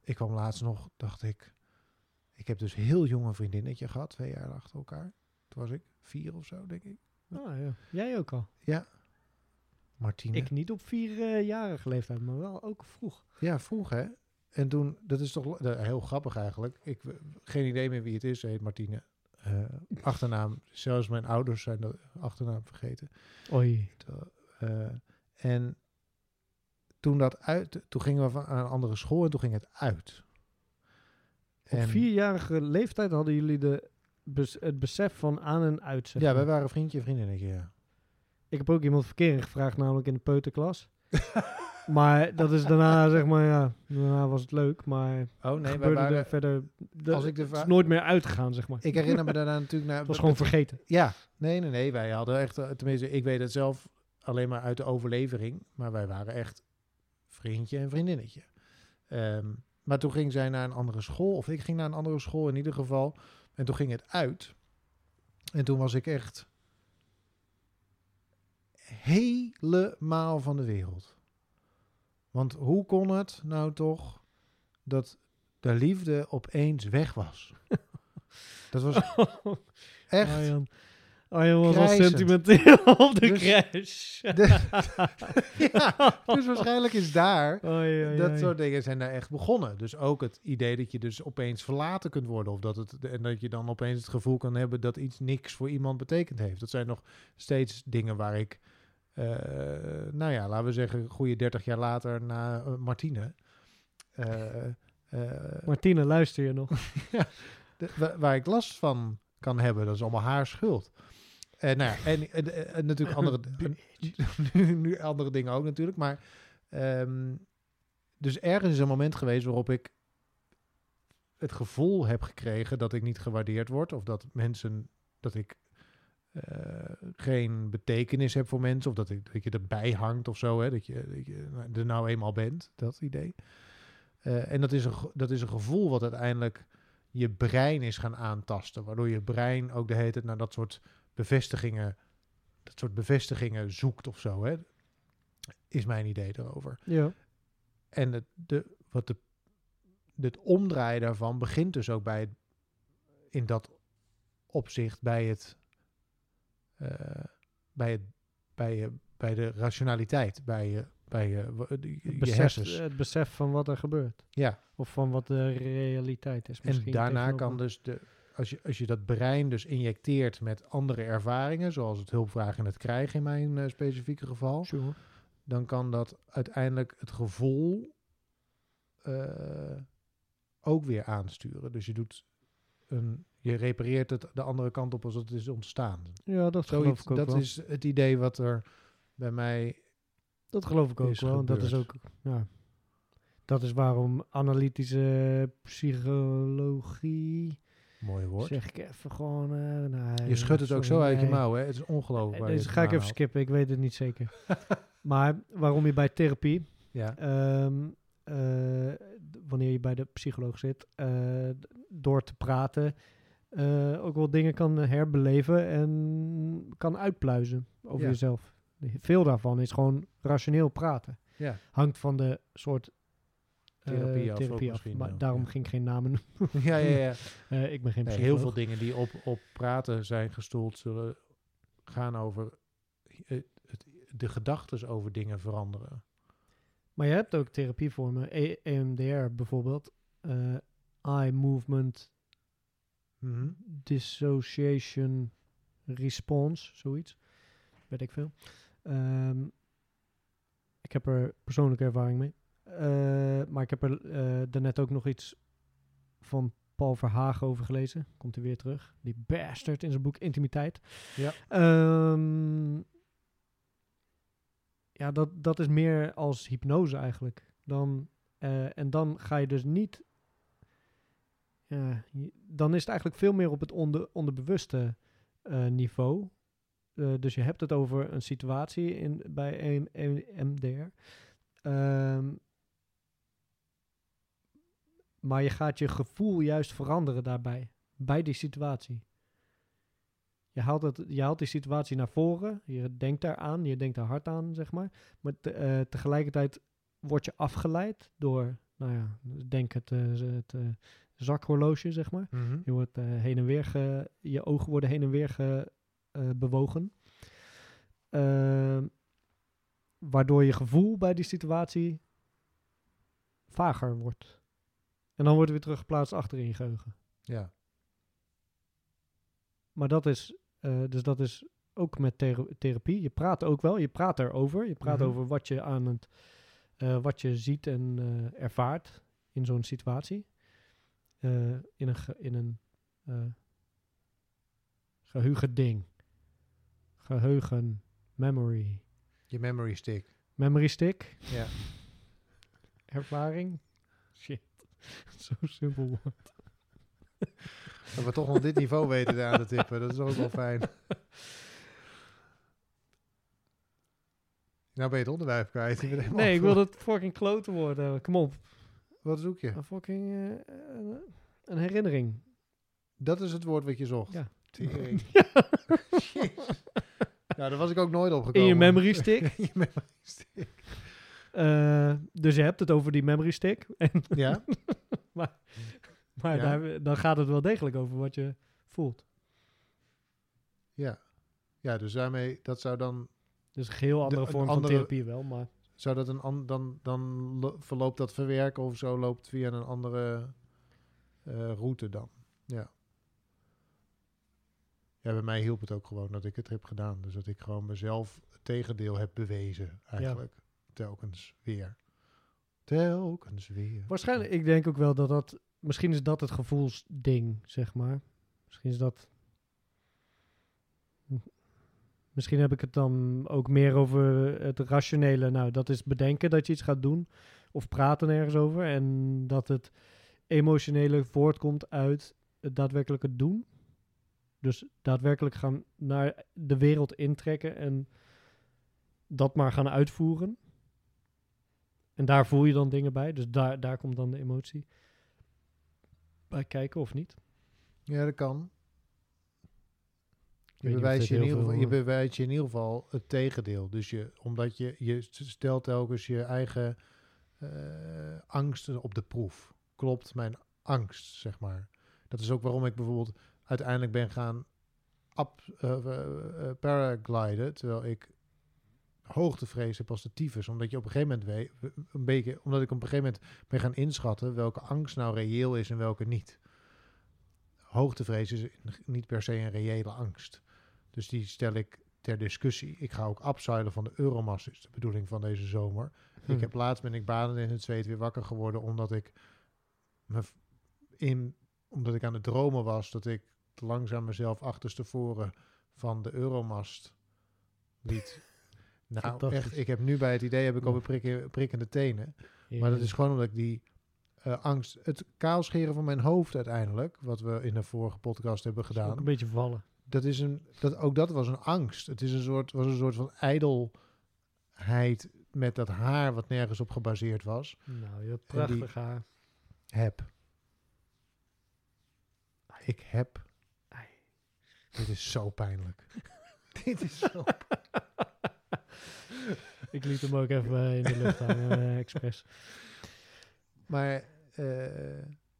ik kwam laatst nog, dacht ik, ik heb dus heel jong een vriendinnetje gehad, twee jaar achter elkaar. Toen was ik vier of zo, denk ik. Ah, ja. Jij ook al. Martine. Ik niet op vierjarige leeftijd, maar wel ook vroeg. Ja, vroeg hè. En toen, dat is toch heel grappig eigenlijk. Ik geen idee meer wie het is. Heet Martine. Eh, achternaam, (laughs) zelfs mijn ouders zijn de achternaam vergeten. Oei. Eh, en toen dat uit, toen gingen we van aan een andere school en toen ging het uit. Op vierjarige leeftijd hadden jullie de, bes- het besef van aan en uit. zeg ja, maar. wij waren vriendje en vriendinnetje. Ja. Ik heb ook iemand verkering gevraagd, namelijk in de peuterklas. (laughs) maar dat is daarna, zeg maar, ja, daarna was het leuk, maar Oh nee, wij waren. verder... de- Als ik de het is nooit meer uitgegaan, zeg maar. Ik herinner me daarna natuurlijk naar. (laughs) Het was gewoon vergeten. Ja, nee, nee, nee. Wij hadden echt, eh, tenminste, ik weet het zelf alleen maar uit de overlevering, maar wij waren echt vriendje en vriendinnetje. Ehm, maar toen ging zij naar een andere school, of ik ging naar een andere school in ieder geval, en toen ging het uit. En toen was ik echt helemaal van de wereld. Want hoe kon het nou toch dat de liefde opeens weg was? (laughs) Dat was echt. Arjan, Arjan was al sentimenteel (laughs) op de Dus- crash. (laughs) ja, dus waarschijnlijk is daar. Dat soort dingen zijn daar echt begonnen. Dus ook het idee dat je dus opeens verlaten kunt worden. Of dat, het, en dat je dan opeens het gevoel kan hebben dat iets niks voor iemand betekend heeft. Dat zijn nog steeds dingen waar ik, eh, nou ja, laten we zeggen, goede 30 jaar later na eh, Martine. eh, Martine, luister je nog? (laughs) de- waar ik last van kan hebben. Dat is allemaal haar schuld. En, nou ja, en, en, en natuurlijk andere, (laughs) nu, (laughs) nu andere dingen ook natuurlijk. Maar ehm, dus ergens is een moment geweest waarop ik het gevoel heb gekregen dat ik niet gewaardeerd word of dat mensen dat ik eh, geen betekenis heb voor mensen of dat, ik, dat je erbij hangt of zo, hè, dat, je, dat je er nou eenmaal bent, dat idee. Eh, en dat is, een, dat is een gevoel wat uiteindelijk je brein is gaan aantasten, waardoor je brein ook de hele tijd naar dat soort bevestigingen, dat soort bevestigingen zoekt of zo, hè, is mijn idee erover. Ja. En het, de, wat de, het omdraaien daarvan begint dus ook bij het, in dat opzicht bij het, eh, bij het, bij je, bij de rationaliteit, bij je, bij je, je, besef, hersens. het besef van wat er gebeurt. Ja, Of van wat de realiteit is. en misschien daarna tegenover- kan dus de, als je, als je dat brein dus injecteert met andere ervaringen, zoals het hulpvragen en het krijgen in mijn eh, specifieke geval, Sure. dan kan dat uiteindelijk het gevoel eh, ook weer aansturen. Dus je doet een, je repareert het de andere kant op als het is ontstaan. Ja, dat geloof Zoiets, ik ook dat wel. is het idee wat er bij mij. Dat geloof ik ook wel. en Dat is ook, gebeurd. ja. Dat is waarom analytische psychologie, Mooi woord. zeg ik even gewoon... eh, nou, je schudt het ook zo uit je mouw, hè? Het is ongelooflijk. Dus ga ik even skippen, ik weet het niet zeker. (laughs) maar waarom je bij therapie. Ja, ehm, eh, wanneer je bij de psycholoog zit, eh, door te praten, ook wel dingen kan herbeleven en kan uitpluizen over Ja. jezelf. Veel daarvan is gewoon rationeel praten. ja. Hangt van de soort eh, Therapie af ook therapie af. misschien, Maar daarom ging ik geen namen noemen. (laughs) ja, ja, ja. (laughs) Eh, ik ben geen Nee, heel veel dingen die op, op praten zijn gestoeld, zullen gaan over het, het, de gedachten over dingen veranderen. Maar je hebt ook therapievormen, E- EMDR bijvoorbeeld, eh, eye movement Mhm. dissociation response, zoiets. Weet ik veel. Ehm, ik heb er persoonlijke ervaring mee. Eh, maar ik heb er eh, daarnet ook nog iets van Paul Verhagen over gelezen. Komt hij weer terug. Die bastard in zijn boek Intimiteit. Ja. Ehm, ja, dat, dat is meer als hypnose eigenlijk. Dan, eh, en dan ga je dus niet... Dan is het eigenlijk veel meer op het onder, onderbewuste niveau. Dus je hebt het over een situatie in, bij een, een MDR. Ehm, maar je gaat je gevoel juist veranderen daarbij. Bij die situatie. Je haalt, het, je haalt die situatie naar voren. Je denkt daaraan. Je denkt er hard aan, zeg maar. Maar te- eh, tegelijkertijd word je afgeleid door, nou ja, denk het, eh, het eh, zakhorloge, zeg maar. Mhm. Je wordt heen en weer ge, je ogen worden heen en weer ge, bewogen. Ehm, waardoor je gevoel bij die situatie vager wordt. En dan wordt het weer teruggeplaatst achter in je geheugen. Ja. Maar dat is, eh, dus dat is ook met thera- therapie. Je praat ook wel, je praat erover. Je praat Mhm. over wat je aan het, eh, wat je ziet en eh, ervaart in zo'n situatie. In een, ge- in een eh geheugen ding. Geheugen, memory. Je memory stick. Memory stick, Ja. ervaring. Shit, (laughs) zo simpel woord. (laughs) Dat we toch nog dit niveau weten aan te tippen. Dat is ook wel fijn. (laughs) Nou ben je het onderwijs kwijt. Nee, ik wil het fucking klote worden. Kom op. Wat zoek je? Een fucking eh, een- een herinnering. Dat is het woord wat je zocht. Ja. Tering. Shit. Nou, daar was ik ook nooit In opgekomen. je memory stick. In je memory stick. Eh, dus je hebt het over die memory stick. (laughs) En, Ja? (laughs) maar Ja. daar, dan gaat het wel degelijk over wat je voelt. Ja. Ja, dus daarmee, dat zou dan, Dus een heel andere vorm andere- van therapie wel, maar... zou dat een an, dan, dan lo- verloopt dat verwerken of zo loopt via een andere eh, route dan. Ja. Ja, bij mij hielp het ook gewoon dat ik het heb gedaan. Dus dat ik gewoon mezelf het tegendeel heb bewezen, eigenlijk. Telkens weer. Telkens weer. Waarschijnlijk, ik denk ook wel dat dat... Misschien is dat het gevoelsding, zeg maar. Misschien is dat... Misschien heb ik het dan ook meer over het rationele. Nou, dat is bedenken dat je iets gaat doen. Of praten ergens over. En dat het emotionele voortkomt uit het daadwerkelijke doen. Dus daadwerkelijk gaan naar de wereld intrekken en dat maar gaan uitvoeren. En daar voel je dan dingen bij. Dus daar, daar komt dan de emotie bij kijken of niet. Ja, dat kan. Je bewijst je, in ieder geval, je eh, bewijst je in ieder geval het tegendeel. Dus je, omdat je, je stelt telkens je eigen eh, angsten op de proef. Klopt mijn angst, zeg maar. Dat is ook waarom ik bijvoorbeeld uiteindelijk ben gaan eh, paragliden, terwijl ik hoogtevrees heb als de tyfus. Omdat je op een gegeven moment weet, een beetje, omdat ik op een gegeven moment ben gaan inschatten welke angst nou reëel is en welke niet. Hoogtevrees is niet per se een reële angst. Dus die stel ik ter discussie. Ik ga ook abseilen van de Euromast, is de bedoeling van deze zomer. Hm. Ik heb laatst ben ik baden in het zweet weer wakker geworden omdat ik me in omdat ik aan het dromen was dat ik langzaam mezelf achterstevoren van de Euromast liet. Nou, echt, ik heb nu bij het idee heb ik alweer prikken, prikkende tenen. Maar dat is gewoon omdat ik die eh, angst, het kaalscheren van mijn hoofd uiteindelijk, wat we in de vorige podcast hebben gedaan, een beetje vallen. dat is een, dat, ook dat was een angst. Het is een soort, was een soort van ijdelheid met dat haar wat nergens op gebaseerd was. Nou, je hebt prachtig haar. Heb. Ik heb. Ai. Dit is zo pijnlijk. (laughs) Dit is zo. Ik liet hem ook even eh, in de lucht hangen, (laughs) eh, expres. Maar eh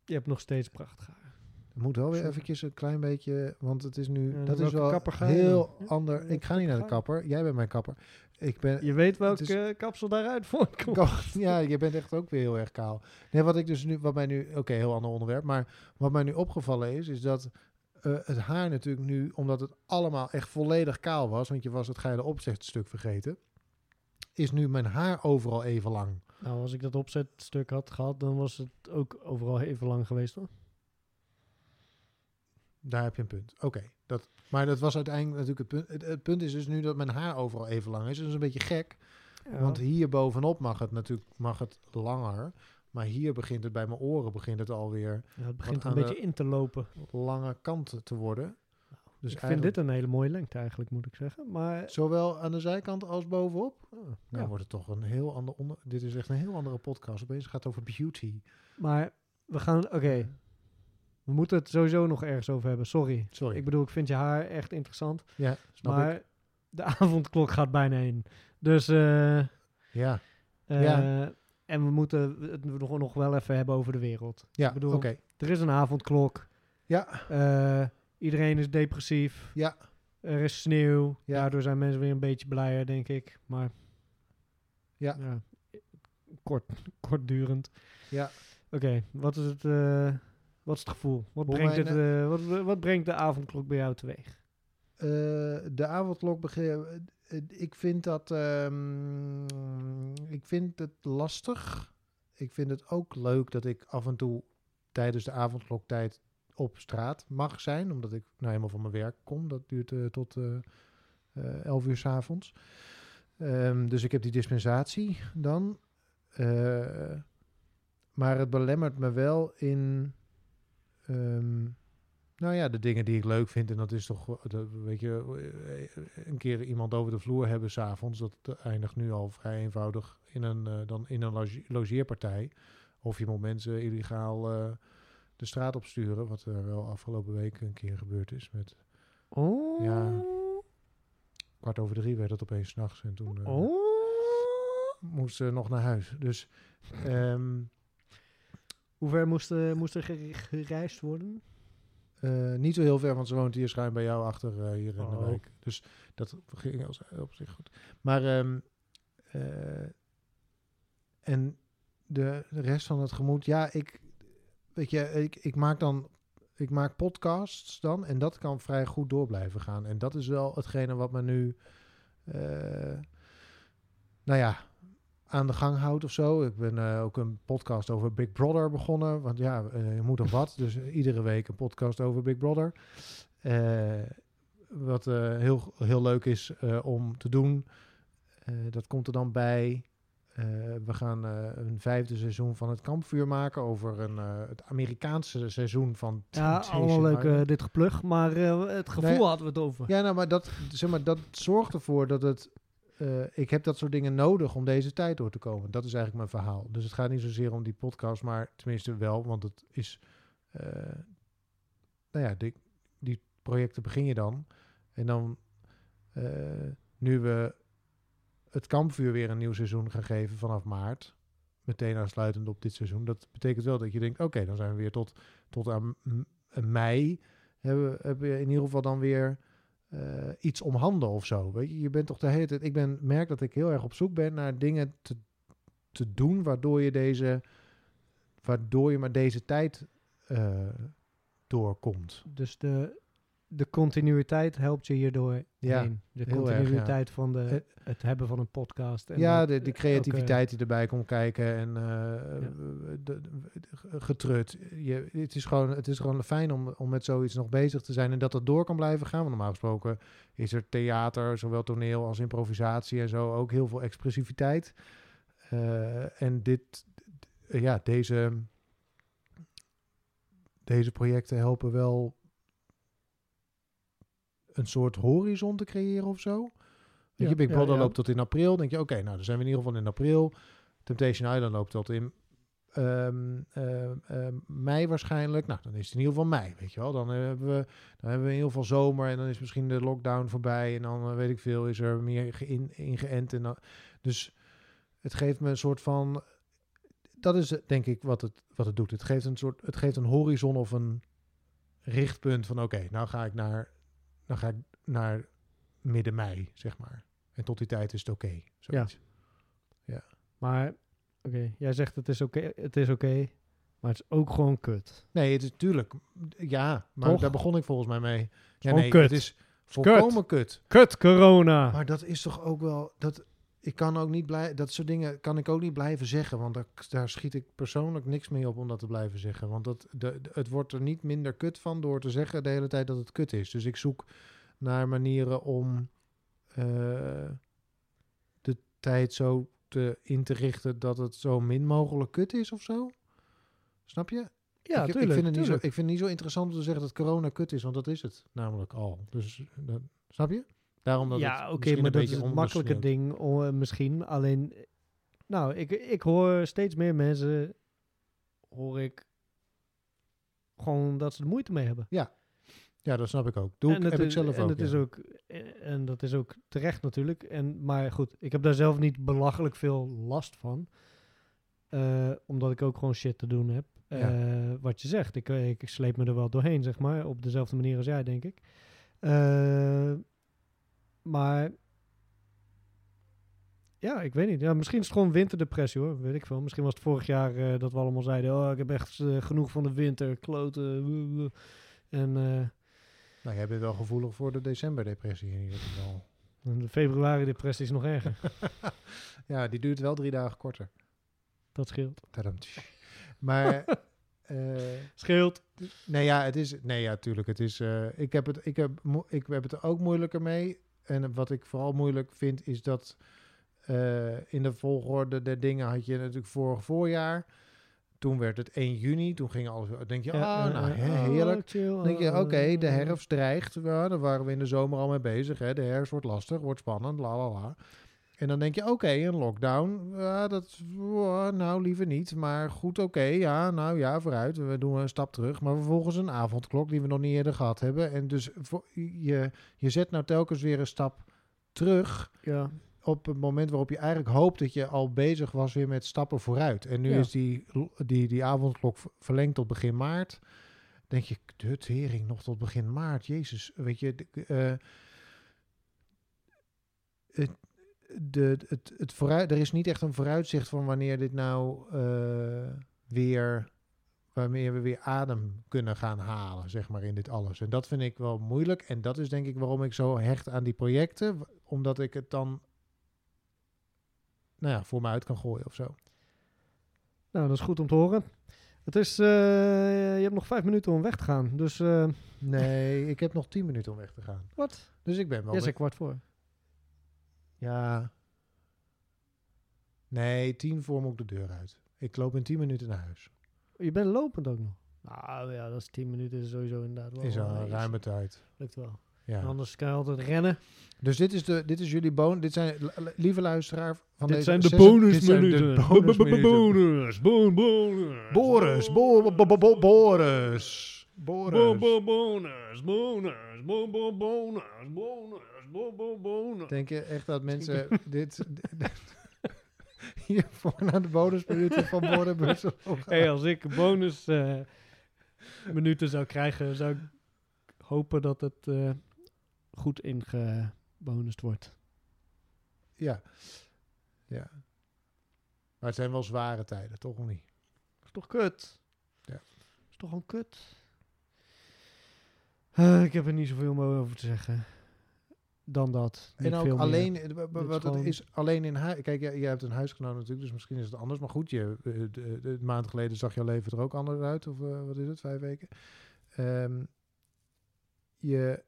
Je hebt nog steeds prachtig haar. het moet wel weer eventjes een klein beetje, want het is nu, Ja, dat is wel heel dan? Ander. Ik ga niet naar de kapper. Jij bent mijn kapper. Ik ben, Je weet welke is- eh, kapsel daaruit voortkomt. Ko- ja, je bent echt ook weer heel erg kaal. Nee, wat ik dus nu, wat mij nu, oké, heel ander onderwerp, maar wat mij nu opgevallen is, is dat eh, het haar natuurlijk nu, omdat het allemaal echt volledig kaal was, want je was het geile opzetstuk vergeten, is nu mijn haar overal even lang. Nou, als ik dat opzetstuk had gehad, dan was het ook overal even lang geweest hoor. Daar heb je een punt. Oké, dat, maar dat was uiteindelijk natuurlijk het punt. Het, het punt is dus nu dat mijn haar overal even lang is. Dat is een beetje gek, want hier bovenop mag het natuurlijk mag het langer. Maar hier begint het bij mijn oren begint het alweer ja, het begint een beetje de- in te lopen. lange kant te worden. Dus ik vind dit een hele mooie lengte eigenlijk, moet ik zeggen. Maar Zowel aan de zijkant als bovenop. Oh, nou Ja. wordt het toch een heel ander onder. Dit is echt een heel andere podcast. Opeens gaat het over beauty. Maar we gaan, oké. We moeten het sowieso nog ergens over hebben. Sorry. Sorry. Ik bedoel, ik vind je haar echt interessant. ja, snap maar ik. de (laughs) avondklok gaat bijna in. Dus, eh, Ja, eh, Ja. en we moeten het nog, nog wel even hebben over de wereld. ja Ik bedoel, oké. Er is een avondklok. Ja, Eh, iedereen is depressief. ja, Er is sneeuw. Ja. Daardoor zijn mensen weer een beetje blijer, denk ik. Maar Ja. kort, kortdurend. ja. Oké, wat is het... eh, wat is het gevoel? Wat Hoe brengt, het, eh, wat, wat brengt de avondklok bij jou teweeg? Eh, de avondklok begin. ik vind dat. ehm, ik vind het lastig. Ik vind het ook leuk dat ik af en toe tijdens de avondkloktijd op straat mag zijn. Omdat ik nou helemaal van mijn werk kom. Dat duurt eh, tot eh eh, 11 uur s avonds. Ehm, dus ik heb die dispensatie dan. Eh, maar het belemmert me wel in. ehm, nou ja, de dingen die ik leuk vind. En dat is toch, eh, weet je, eh, een keer iemand over de vloer hebben s'avonds. Dat eh, eindigt nu al vrij eenvoudig in een, eh, dan in een loge- logeerpartij. Of je moet mensen illegaal eh, de straat opsturen. Wat er wel afgelopen week een keer gebeurd is. Met Oh. Ja. kwart over drie werd het opeens 's nachts. En toen Oh. moest ze nog naar huis. Dus ehm, Hoe ver moest, eh, moest er gere- gereisd worden? Eh, niet zo heel ver, want ze woont hier schuin bij jou achter hier in de Oh. wijk. Dus dat ging als, op zich goed. Maar ehm, eh, en de, de rest van het gemoed, ja, ik weet je, ik, ik maak dan ik maak podcasts dan en dat kan vrij goed door blijven gaan. En dat is wel hetgene wat me nu, eh, nou ja, aan de gang houdt of zo. Ik ben eh, ook een podcast over Big Brother begonnen. Want ja, eh, je moet nog wat. Dus iedere week een podcast over Big Brother. Wat heel, heel leuk is om te doen. Dat komt er dan bij. Eh, we gaan eh, een vijfde seizoen van het kampvuur maken over een, eh, het Amerikaanse seizoen van Ja, allemaal leuk dit geplug, maar het gevoel Nee. hadden we het over. Ja, nou, maar dat, zeg maar dat zorgt ervoor dat het. ik heb dat soort dingen nodig om deze tijd door te komen. Dat is eigenlijk mijn verhaal. Dus het gaat niet zozeer om die podcast, maar tenminste wel, want het is. nou ja, die, die projecten begin je dan. En dan, nu we het kampvuur weer een nieuw seizoen gaan geven vanaf maart, meteen aansluitend op dit seizoen, dat betekent wel dat je denkt, oké, dan zijn we weer tot, tot aan mei, hebben, hebben we in ieder geval dan weer eh, iets om handen of zo. Weet je, je bent toch de hele tijd, ik ben, merk dat ik heel erg op zoek ben naar dingen te, te doen, waardoor je deze, waardoor je maar deze tijd eh, doorkomt. Dus de, de continuïteit helpt je hierdoor Ja, heen. De heel erg, ja. continuïteit van de, het hebben van een podcast. En ja, de, die eh, creativiteit die erbij komt kijken en eh, Ja. de, de- getrut. Je, het, is gewoon, het is gewoon fijn om, om met zoiets nog bezig te zijn en dat het door kan blijven gaan. Want normaal gesproken is er theater, zowel toneel als improvisatie en zo, ook heel veel expressiviteit. Eh, en dit, ja, deze, deze projecten helpen wel een soort horizon te creëren of zo. Weet je, Big Brother loopt tot in april. denk je, oké, nou, dan zijn we in ieder geval in april. Temptation Island loopt tot in ehm, ehm, ehm, mei waarschijnlijk. Nou, dan is het in ieder geval mei, weet je wel. Dan hebben we, dan hebben we in ieder geval zomer en dan is misschien de lockdown voorbij. En dan, eh, weet ik veel, is er meer geïn- ingeënt. En dan, dus het geeft me een soort van... Dat is denk ik wat het, wat het doet. Het geeft een soort, het geeft een horizon of een richtpunt van... Oké, nou ga ik naar, nou ga ik naar midden mei, zeg maar. En tot die tijd is het oké. zoiets. Maar, oké, jij zegt het is oké, het is oké, maar het is ook gewoon kut. Nee, het is natuurlijk. Ja, maar Toch? daar begon ik volgens mij mee. Ja, gewoon nee, kut. het is volkomen kut. Kut corona! Maar dat is toch ook wel. Dat, ik kan ook niet blij, dat soort dingen kan ik ook niet blijven zeggen. Want daar, daar schiet ik persoonlijk niks mee op om dat te blijven zeggen. Want dat, de, het wordt er niet minder kut van door te zeggen de hele tijd dat het kut is. Dus ik zoek naar manieren om eh, de tijd zo te, in te richten dat het zo min mogelijk kut is of zo. Snap je? ja, ik, tuurlijk, ik, vind het niet zo, ik vind het niet zo interessant om te zeggen dat corona kut is, want dat is het namelijk al. Dus dat, snap je? Daarom dat ja, oké, maar een dat is beetje het makkelijke ding oh, eh, misschien. Alleen, nou, ik, ik hoor steeds meer mensen, hoor ik gewoon dat ze er moeite mee hebben. Ja, dat snap ik ook. Doe ik, en heb ik zelf en ook. Ja. is ook eh, en dat is ook terecht natuurlijk. En, maar goed, ik heb daar zelf niet belachelijk veel last van. Eh, omdat ik ook gewoon shit te doen heb. Wat je zegt, ik, ik sleep me er wel doorheen, zeg maar. Op dezelfde manier als jij, denk ik. Eh, maar ja, ik weet niet. Ja, misschien is het gewoon winterdepressie hoor. Weet ik veel. Misschien was het vorig jaar eh, dat we allemaal zeiden: Oh, ik heb echt eh, genoeg van de winter, kloten. En eh, Nou, jij bent wel gevoelig voor de decemberdepressie in ieder geval. de februari-depressie is nog erger. (laughs) ja, die duurt wel drie dagen korter. Dat scheelt. Tadam. Maar, (laughs) Scheelt. nee ja, het is, nee ja, tuurlijk, het is, ik heb het, ik heb, ik heb het er ook moeilijker mee. En wat ik vooral moeilijk vind, is dat eh, in de volgorde der dingen had je natuurlijk vorig voorjaar. Toen werd het 1 juni, toen ging alles, denk je, ah, nou, heerlijk. Denk je, oké, de herfst dreigt. Ja, daar waren we in de zomer al mee bezig. Hè. De herfst wordt lastig, wordt spannend, la la la. En dan denk je, oké, een lockdown. Ja, dat, ja, nou, liever niet. Maar goed, oké, ja, nou ja, vooruit. We doen een stap terug. Maar vervolgens een avondklok die we nog niet eerder gehad hebben. En dus voor, je, je zet nou telkens weer een stap terug Ja. op het moment waarop je eigenlijk hoopt dat je al bezig was weer met stappen vooruit. En nu Ja. is die, die, die avondklok verlengd tot begin maart. Denk je, de tering nog tot begin maart. Jezus, weet je, eh, het, de, het, het vooruit, er is niet echt een vooruitzicht van wanneer dit nou eh, weer, waarmee we weer adem kunnen gaan halen, zeg maar, in dit alles. En dat vind ik wel moeilijk. En dat is denk ik waarom ik zo hecht aan die projecten, omdat ik het dan nou ja, voor me uit kan gooien of zo. Nou, dat is goed om te horen. Het is, eh, je hebt nog vijf minuten om weg te gaan. Dus, eh Nee, ik heb nog tien minuten om weg te gaan. wat? Dus ik ben wel... Met- zei kwart voor. Ja. Nee, tien voor moet ik de deur uit. Ik loop in tien minuten naar huis. Je bent lopend ook nog. Nou ja, dat is 10 minuten sowieso inderdaad wel. Is al eh, een ruime tijd. Lukt wel. Ja. Anders kan je altijd rennen. Dus dit is, de, dit is jullie bonus. Dit zijn, lieve luisteraar van Dit deze zijn de zes- dit zijn de bonusminuten. bonusminuten. Bonus, bon- bonus. Boris, bo, bo, bo, bo- Boris. Boris. Bo- bo- Bonus, bonus, bo- bo- bonus, bonus, bo- bo- bonus. Denk je echt dat mensen (laughs) dit... (laughs) hiervoor naar de bonusminuten van gaan? Hey, als ik bonus eh, minuten zou krijgen, zou ik hopen dat het eh, goed ingebonust wordt. Ja. Ja. Maar het zijn wel zware tijden, toch of niet? is toch kut? Ja. is toch gewoon kut? Eh, ik heb er niet zoveel meer over te zeggen. Dan dat. En ook alleen, eh, wat het is, alleen in huis. Kijk, jij, jij hebt een huisgenoot natuurlijk, dus misschien is het anders. Maar goed, je, eh, de, de, een maand geleden zag jouw leven er ook anders uit. Of wat is het, vijf weken? Ehm, je,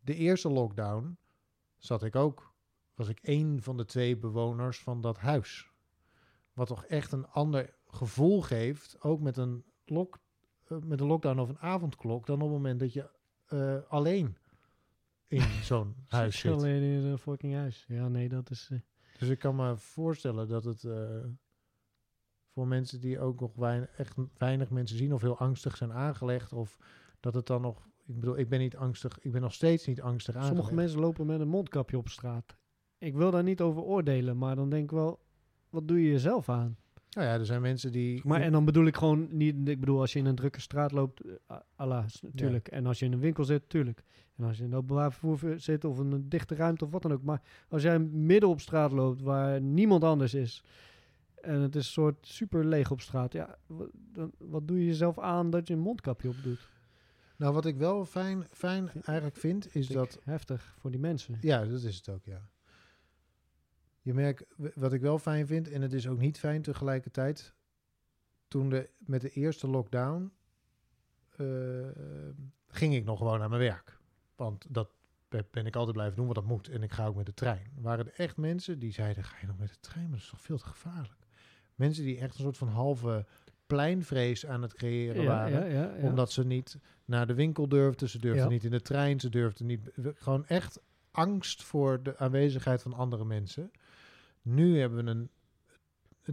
de eerste lockdown zat ik ook, was ik één van de twee bewoners van dat huis. Wat toch echt een ander gevoel geeft, ook met een, lock, eh, met een lockdown of een avondklok, dan op het moment dat je eh, alleen in (laughs) zo'n huis zit. Alleen in een fucking huis. Ja, nee, dat is... eh, Dus ik kan me voorstellen dat het eh, voor mensen die ook nog weinig, echt weinig mensen zien of heel angstig zijn aangelegd, of dat het dan nog, ik bedoel, ik ben niet angstig, ik ben nog steeds niet angstig aangelegd. Sommige mensen lopen met een mondkapje op straat. Ik wil daar niet over oordelen, maar dan denk ik wel... Wat doe je jezelf aan? Nou ja, er zijn mensen die. Maar en dan bedoel ik gewoon niet... Ik bedoel, als je in een drukke straat loopt, eh, a- Allah, s- tuurlijk. En als je in een winkel zit, tuurlijk. En als je in het openbaar vervoer zit of in een dichte ruimte of wat dan ook. Maar als jij midden op straat loopt waar niemand anders is... En het is een soort super leeg op straat. Ja, dan, wat doe je jezelf aan dat je een mondkapje op doet? Nou, wat ik wel fijn, fijn eigenlijk vind, is dat. heftig voor die mensen. Ja, dat is het ook, ja. Je merkt, wat ik wel fijn vind, en het is ook niet fijn tegelijkertijd. Toen de, met de eerste lockdown eh, ging ik nog gewoon naar mijn werk. Want dat be- ben ik altijd blijven doen, want dat moet. En ik ga ook met de trein. Waren er echt mensen die zeiden, ga je nog met de trein? Maar dat is toch veel te gevaarlijk. Mensen die echt een soort van halve pleinvrees aan het creëren waren ja, ja, ja. omdat ze niet naar de winkel durfden, ze durfden niet in de trein, ze durfden niet. Gewoon echt angst voor de aanwezigheid van andere mensen. Nu hebben we een,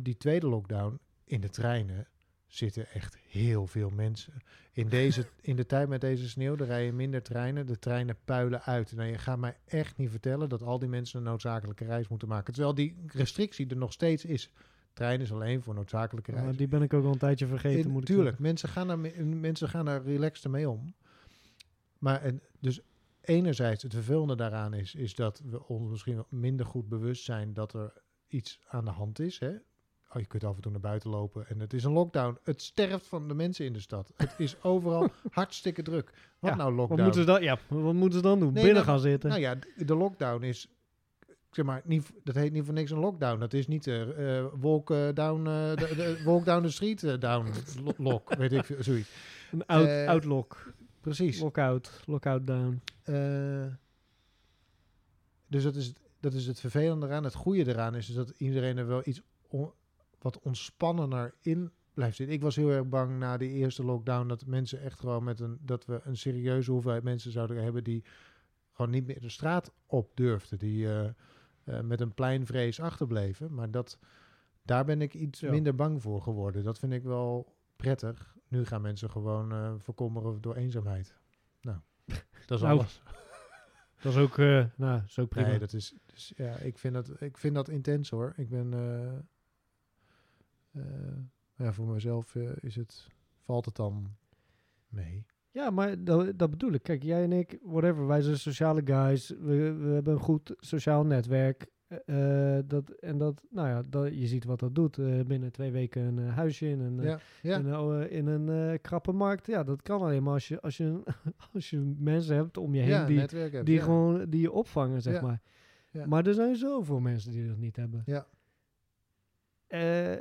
die tweede lockdown in de treinen zitten echt heel veel mensen. In, deze, (laughs) in de tijd met deze sneeuw, er rijden minder treinen, de treinen puilen uit. Nou, je gaat mij echt niet vertellen dat al die mensen een noodzakelijke reis moeten maken. Terwijl die restrictie er nog steeds is. Trein is alleen voor noodzakelijke reizen. die ben ik ook al een tijdje vergeten, In- moet ik tuurlijk, zeggen. mensen gaan, me- mensen gaan daar relaxed mee om. Maar en, dus enerzijds, het vervelende daaraan is, is dat we ons misschien minder goed bewust zijn dat er iets aan de hand is. Hè? Oh, je kunt af en toe naar buiten lopen en het is een lockdown. Het sterft van de mensen in de stad. Het is overal (laughs) hartstikke druk. Wat Ja, nou Wat lockdown? moeten, ze dan, ja, wat moeten ze dan doen? Nee, Binnen nou- gaan zitten? Nou ja, de lockdown is, zeg maar, niet, dat heet niet voor niks een lockdown. Dat is niet eh eh, walk down, eh, de, de- walk down the street down lo- lock, weet ik veel, zoiets. een out, outlock. Precies. Lockout. Lockout down. Eh, dus dat is, het- dat is het vervelende eraan. Het goede eraan is, dus dat iedereen er wel iets on- wat ontspannender in blijft zitten. Ik was heel erg bang na de eerste lockdown dat mensen echt gewoon met een dat we een serieuze hoeveelheid mensen zouden hebben die gewoon niet meer de straat op durfden, die eh, eh, met een pleinvrees achterbleven. Maar dat daar ben ik iets Ja. minder bang voor geworden. Dat vind ik wel prettig. Nu gaan mensen gewoon eh verkommeren door eenzaamheid. Nou, (laughs) dat is Nou, alles. (laughs) Dat is ook, eh, nou, is ook prima. Nee, dat is, dus, ja, ik vind dat, ik vind dat intens hoor. Ik ben, eh, ja, voor mezelf is het, valt het dan mee. Ja, maar dat, dat bedoel ik. Kijk, jij en ik, whatever, wij zijn sociale guys. We, we hebben een goed sociaal netwerk. Eh, eh, dat, en dat, nou ja, dat, je ziet wat dat doet. Eh, binnen twee weken een huisje in een, Ja, ja. in een, in een eh, krappe markt. Ja, dat kan alleen maar als je, als je, (laughs) als je mensen hebt om je heen ja, die, hebt, gewoon die je opvangen, zeg maar. Ja. Maar er zijn zoveel mensen die dat niet hebben. Ja.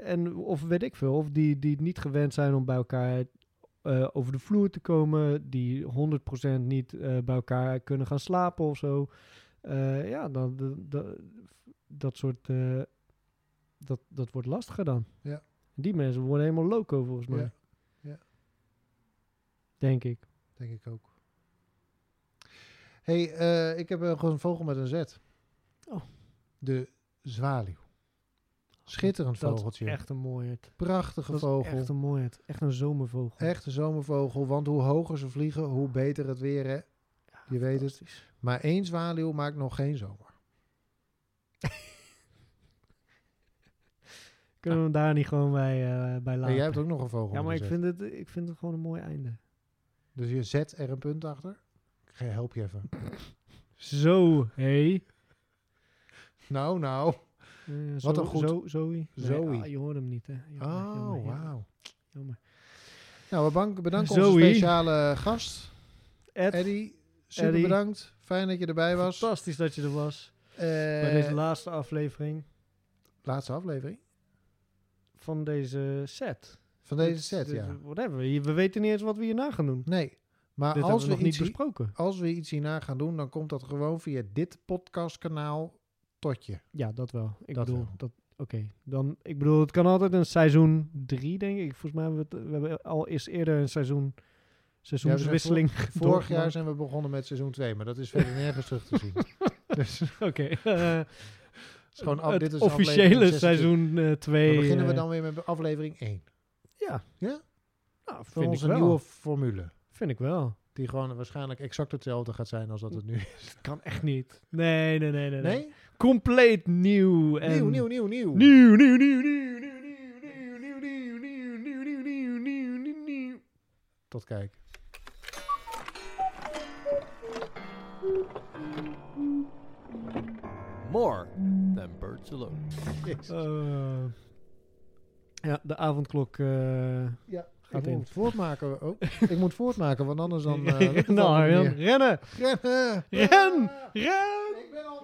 En of weet ik veel, of die, die niet gewend zijn om bij elkaar over de vloer te komen, die 100% niet bij elkaar kunnen gaan slapen of zo. Ja, dan, de- de- dat soort eh, dat, dat wordt lastiger dan. Ja. Die mensen worden helemaal loco volgens mij. Ja. Ja. Denk ik. Denk ik ook. hey, eh, ik heb uh, een vogel met een Z. Oh. De zwaluw. Schitterend Dat vogeltje. is echt een mooie. Prachtige Dat is vogel. echt een mooie. Echt een zomervogel. Echte zomervogel, want hoe hoger ze vliegen, hoe beter het weer. Hè? Je weet het. Maar één zwaluw maakt nog geen zomer. Kunnen we hem daar niet gewoon bij, eh, bij En laten? jij hebt ook nog een vogel. ja, maar ik vind, het, ik vind het gewoon een mooi einde. Dus je zet er een punt achter. Ik ga je- help je even. Zo, hé. Nou, nou. Eh, Wat zo, een goed- Zo, Zoe. Nee, ah, je hoort hem niet, hè. Jammer, Oh, wauw. jammer. Nou, we bedanken onze speciale gast. Ed, Eddie, super Eddie. bedankt. Fijn dat je erbij was. fantastisch dat je er was. Eh, bij deze laatste aflevering laatste aflevering van deze set. van deze Dit- set, dit- ja. Whatever. We we weten niet eens wat we hierna gaan doen. Nee, maar Dit als we, niet iets, hier- besproken. als we iets hierna gaan doen, dan komt dat gewoon via dit podcastkanaal tot je. Ja, dat wel. Ik Dat bedoel, wel. dat, oké. Dan, ik bedoel, het kan altijd een seizoen drie, denk ik. Volgens mij hebben we, het, we hebben al eens eerder een seizoen, seizoenswisseling. (laughs) Vorig jaar zijn we begonnen met seizoen 2, maar dat is verder nergens terug te zien. (laughs) Dus Oké. (laughs) eh, is gewoon af, het dit is officiële aflevering 26. seizoen 2. Dan beginnen we dan weer met aflevering 1. Ja. Ja? Nou, Voor vind ik onze wel. nieuwe formule. Vind ik wel. Die gewoon waarschijnlijk exact hetzelfde gaat zijn als dat het nu is. Kan echt niet. Nee, nee, nee, nee. nee. Nee? Compleet nieuw. En Nieuw, nieuw, nieuw, nieuw. Nieuw, nieuw, nieuw, nieuw, nieuw, nieuw, nieuw, More than birds alone. Eh, ja, de avondklok. eh ja, gaat ik in. moet voortmaken. Oh, ik moet voortmaken, want anders dan... eh, (laughs) nou, rennen! Rennen! Ren! Ren! Ik ben al!